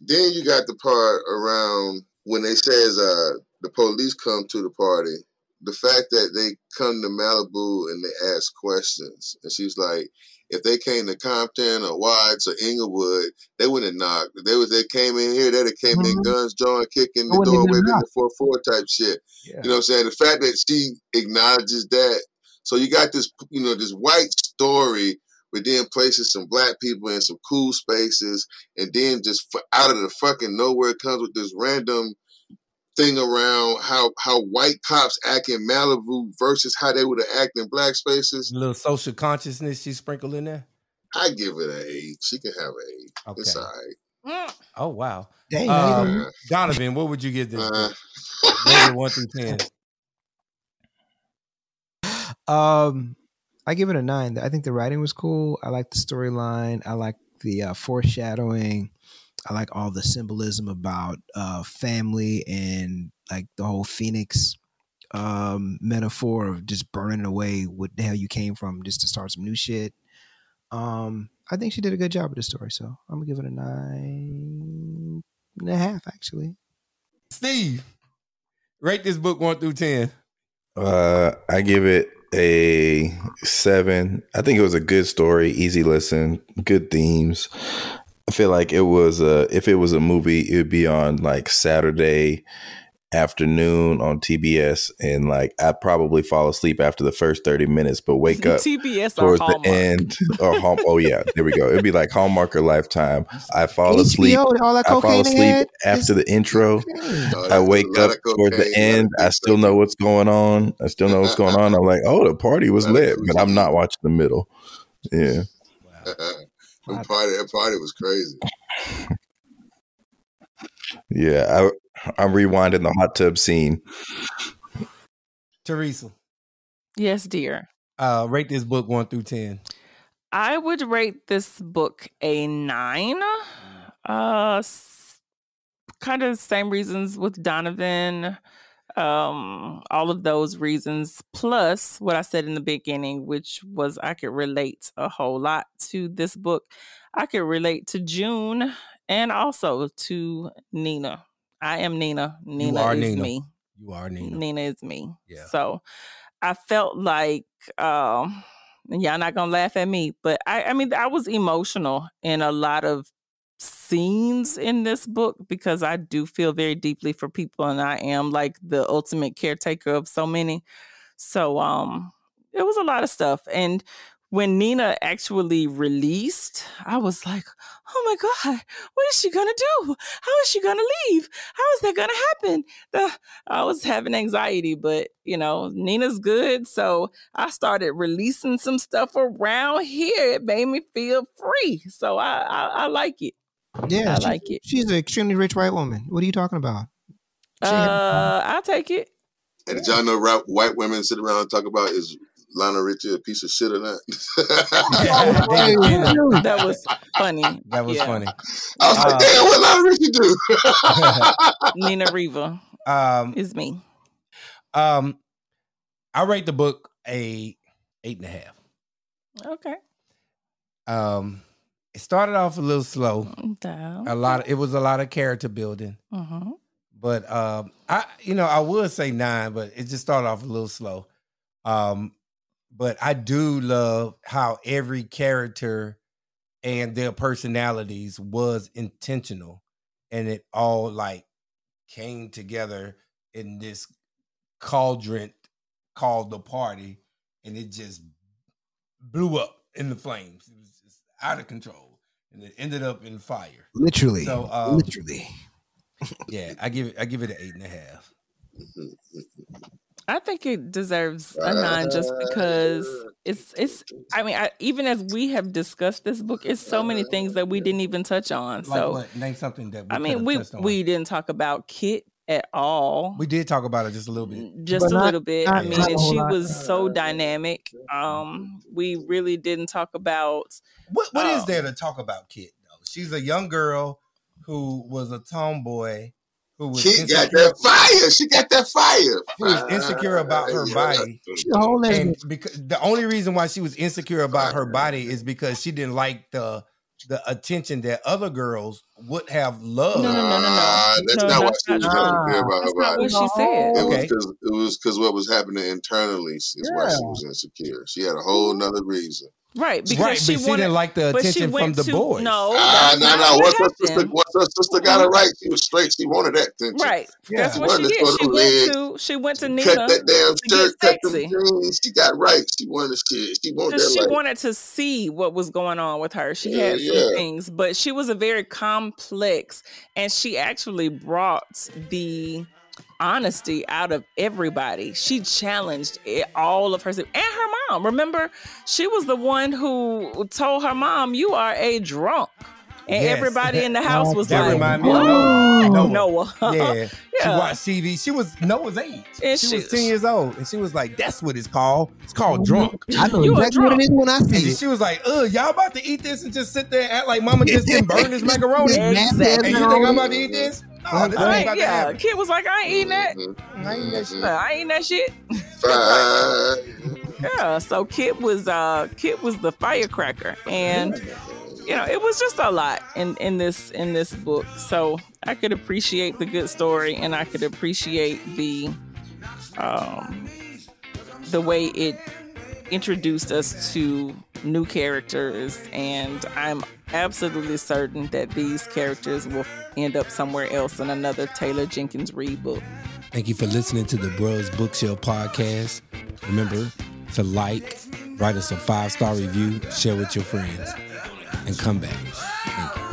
then you got the part around when they says uh the police come to the party. The fact that they come to Malibu and they ask questions, and she's like, if they came to Compton or Watts or Inglewood, they wouldn't have knocked. If They was they came in here, they'd have came in Mhm. guns drawing, kicking the door, waving the four four type shit. Yeah. You know what I'm saying? The fact that she acknowledges that. So you got this, you know, this white story, but then places some black people in some cool spaces, and then just out of the fucking nowhere it comes with this random thing around how how white cops act in Malibu versus how they would have acted in black spaces. A little social consciousness she sprinkled in there. I give it an eight. She can have an eight. It's Okay. all right. Oh wow. Dang, Um, now you don't- Donovan, what would you give this Uh, one through ten. Um, I give it a nine. I think the writing was cool. I like the storyline. I like the uh, foreshadowing. I like all the symbolism about uh, family and like the whole phoenix um, metaphor of just burning away what the hell you came from just to start some new shit. Um, I think she did a good job with the story, so I'm gonna give it a nine and a half. Actually, Steve, rate this book one through ten. Uh, I give it a seven. I think it was a good story, easy listen, good themes. I feel like it was a if it was a movie, it would be on like Saturday afternoon on TBS, and like I'd probably fall asleep after the first thirty minutes, but wake up TBS or towards the end or home. Oh yeah, there we go. It'd be like Hallmark or Lifetime. I fall asleep. HBO, all that I fall asleep had, after the intro. oh, I wake up towards the cocaine, a lot of end. I still know what's going on. I still know what's going on. I'm like, oh, the party was Lot lit, but I'm not watching the middle. Yeah. the party, that party was crazy. Yeah. I, I'm rewinding the hot tub scene. Teresa, Yes, dear. uh, rate this book one through ten. I would rate this book a nine. Uh, s- kind of same reasons with Donovan. Um, all of those reasons, plus what I said in the beginning, which was I could relate a whole lot to this book. I could relate to June and also to Nina. I am Nina. Nina is Nina. me. You are Nina. Nina is me. Yeah. So I felt like um y'all not gonna laugh at me, but I, I mean I was emotional in a lot of scenes in this book because I do feel very deeply for people and I am like the ultimate caretaker of so many. So um it was a lot of stuff. And when Nina actually released, I was like, oh my God, what is she gonna do? How is she gonna leave? How is that gonna happen? The, I was having anxiety, but you know, Nina's good. So I started releasing some stuff around here. It made me feel free. So I I, I like it. Yeah, I she- like it. She's an extremely rich white woman. What are you talking about? She Uh, I'll take it. And did y'all know ra- white women sit around and talk about is Lionel Richie a piece of shit or not? That was funny. That was Yeah. funny. I was like, Uh, damn, what Lionel Richie do? Nina Riva Um, is me. um, I rate the book a eight and a half. Okay. Um, it started off a little slow. Down. A lot. Of, it was a lot of character building, Mm-hmm. but um, I, you know, I would say nine, but it just started off a little slow. Um, but I do love how every character and their personalities was intentional, and it all like came together in this cauldron called the party, and it just blew up in the flames. It was just out of control, and it ended up in fire. literally, So, um, literally. Yeah, I give it. I give it an eight and a half. I think it deserves a nine just because it's it's. I mean, I, even as we have discussed this book, it's so many things that we didn't even touch on. Like so what? Name something that we I mean, we on. we didn't talk about Kit at all. we did talk about it just a little bit. just But a not- little bit. I mean, and she lot. was so dynamic. Um, we really didn't talk about. What What is Oh. there to talk about, Kit? Though she's a young girl who was a tomboy who was Kid got insecure, that fire. She got that fire. who was insecure about her body. She's a whole lesbian. And because the only reason why she was insecure about her body is because she didn't like the the attention that other girls would have loved. No, no, no, no, no. Nah, that's No, not why that's she was not insecure true. about That's her not body. what she said. It Okay. was because it was because what was happening internally is why she was insecure. She had a whole nother reason. Right, because right, she but she wanted. didn't like the attention from the to boys. no. Ah, that's no, no. what Once her sister, happened. once her sister got her right, she was straight. She wanted that attention. Right, yeah. that's what she Wanted did. She went legs, to she went to Cut that damn to get shirt, cut them sexy. jeans. She got right. She wanted shit. She wanted that she life. wanted to see what was going on with her. She Yeah, had some yeah. things, but she was a very complex, and she actually brought the honesty out of everybody. She challenged it, all of her and her mom. Remember, she was the one who told her mom, "You are a drunk." And Yes. everybody in the house was That like, remind me of "What?" Noah. Noah. Yeah. She watched TV. She was Noah's age. And she, she- was 10 years old. And she was like, that's what it's called. It's called mm-hmm. drunk. I know You a exactly what it is when I see then it. she was like, ugh, y'all about to eat this and just sit there and act like mama just didn't burn this macaroni. and Exactly. you think I'm about to eat this? No, this ain't Right, about yeah, happen. kid was like, I ain't eating that. Mhm. I ain't that shit. Uh, I ain't eating that shit. Yeah, so Kit was uh Kit was the firecracker and you know, it was just a lot in in this in this book. So I could appreciate the good story and I could appreciate the um the way it introduced us to new characters and I'm absolutely certain that these characters will end up somewhere else in another Taylor Jenkins Reid book. Thank you for listening to the Bros Bookshelf podcast. Remember to like, write us a five star review, share with your friends, and come back.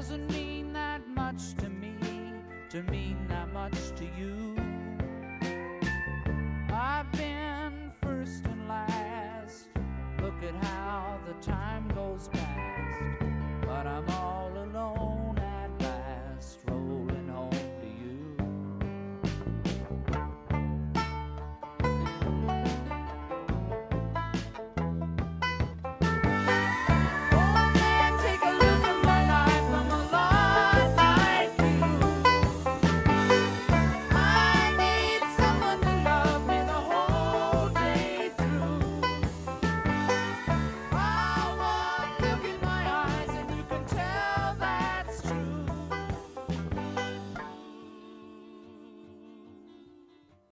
Doesn't mean that much to me to mean that much to you. I've been first and last. Look at how the time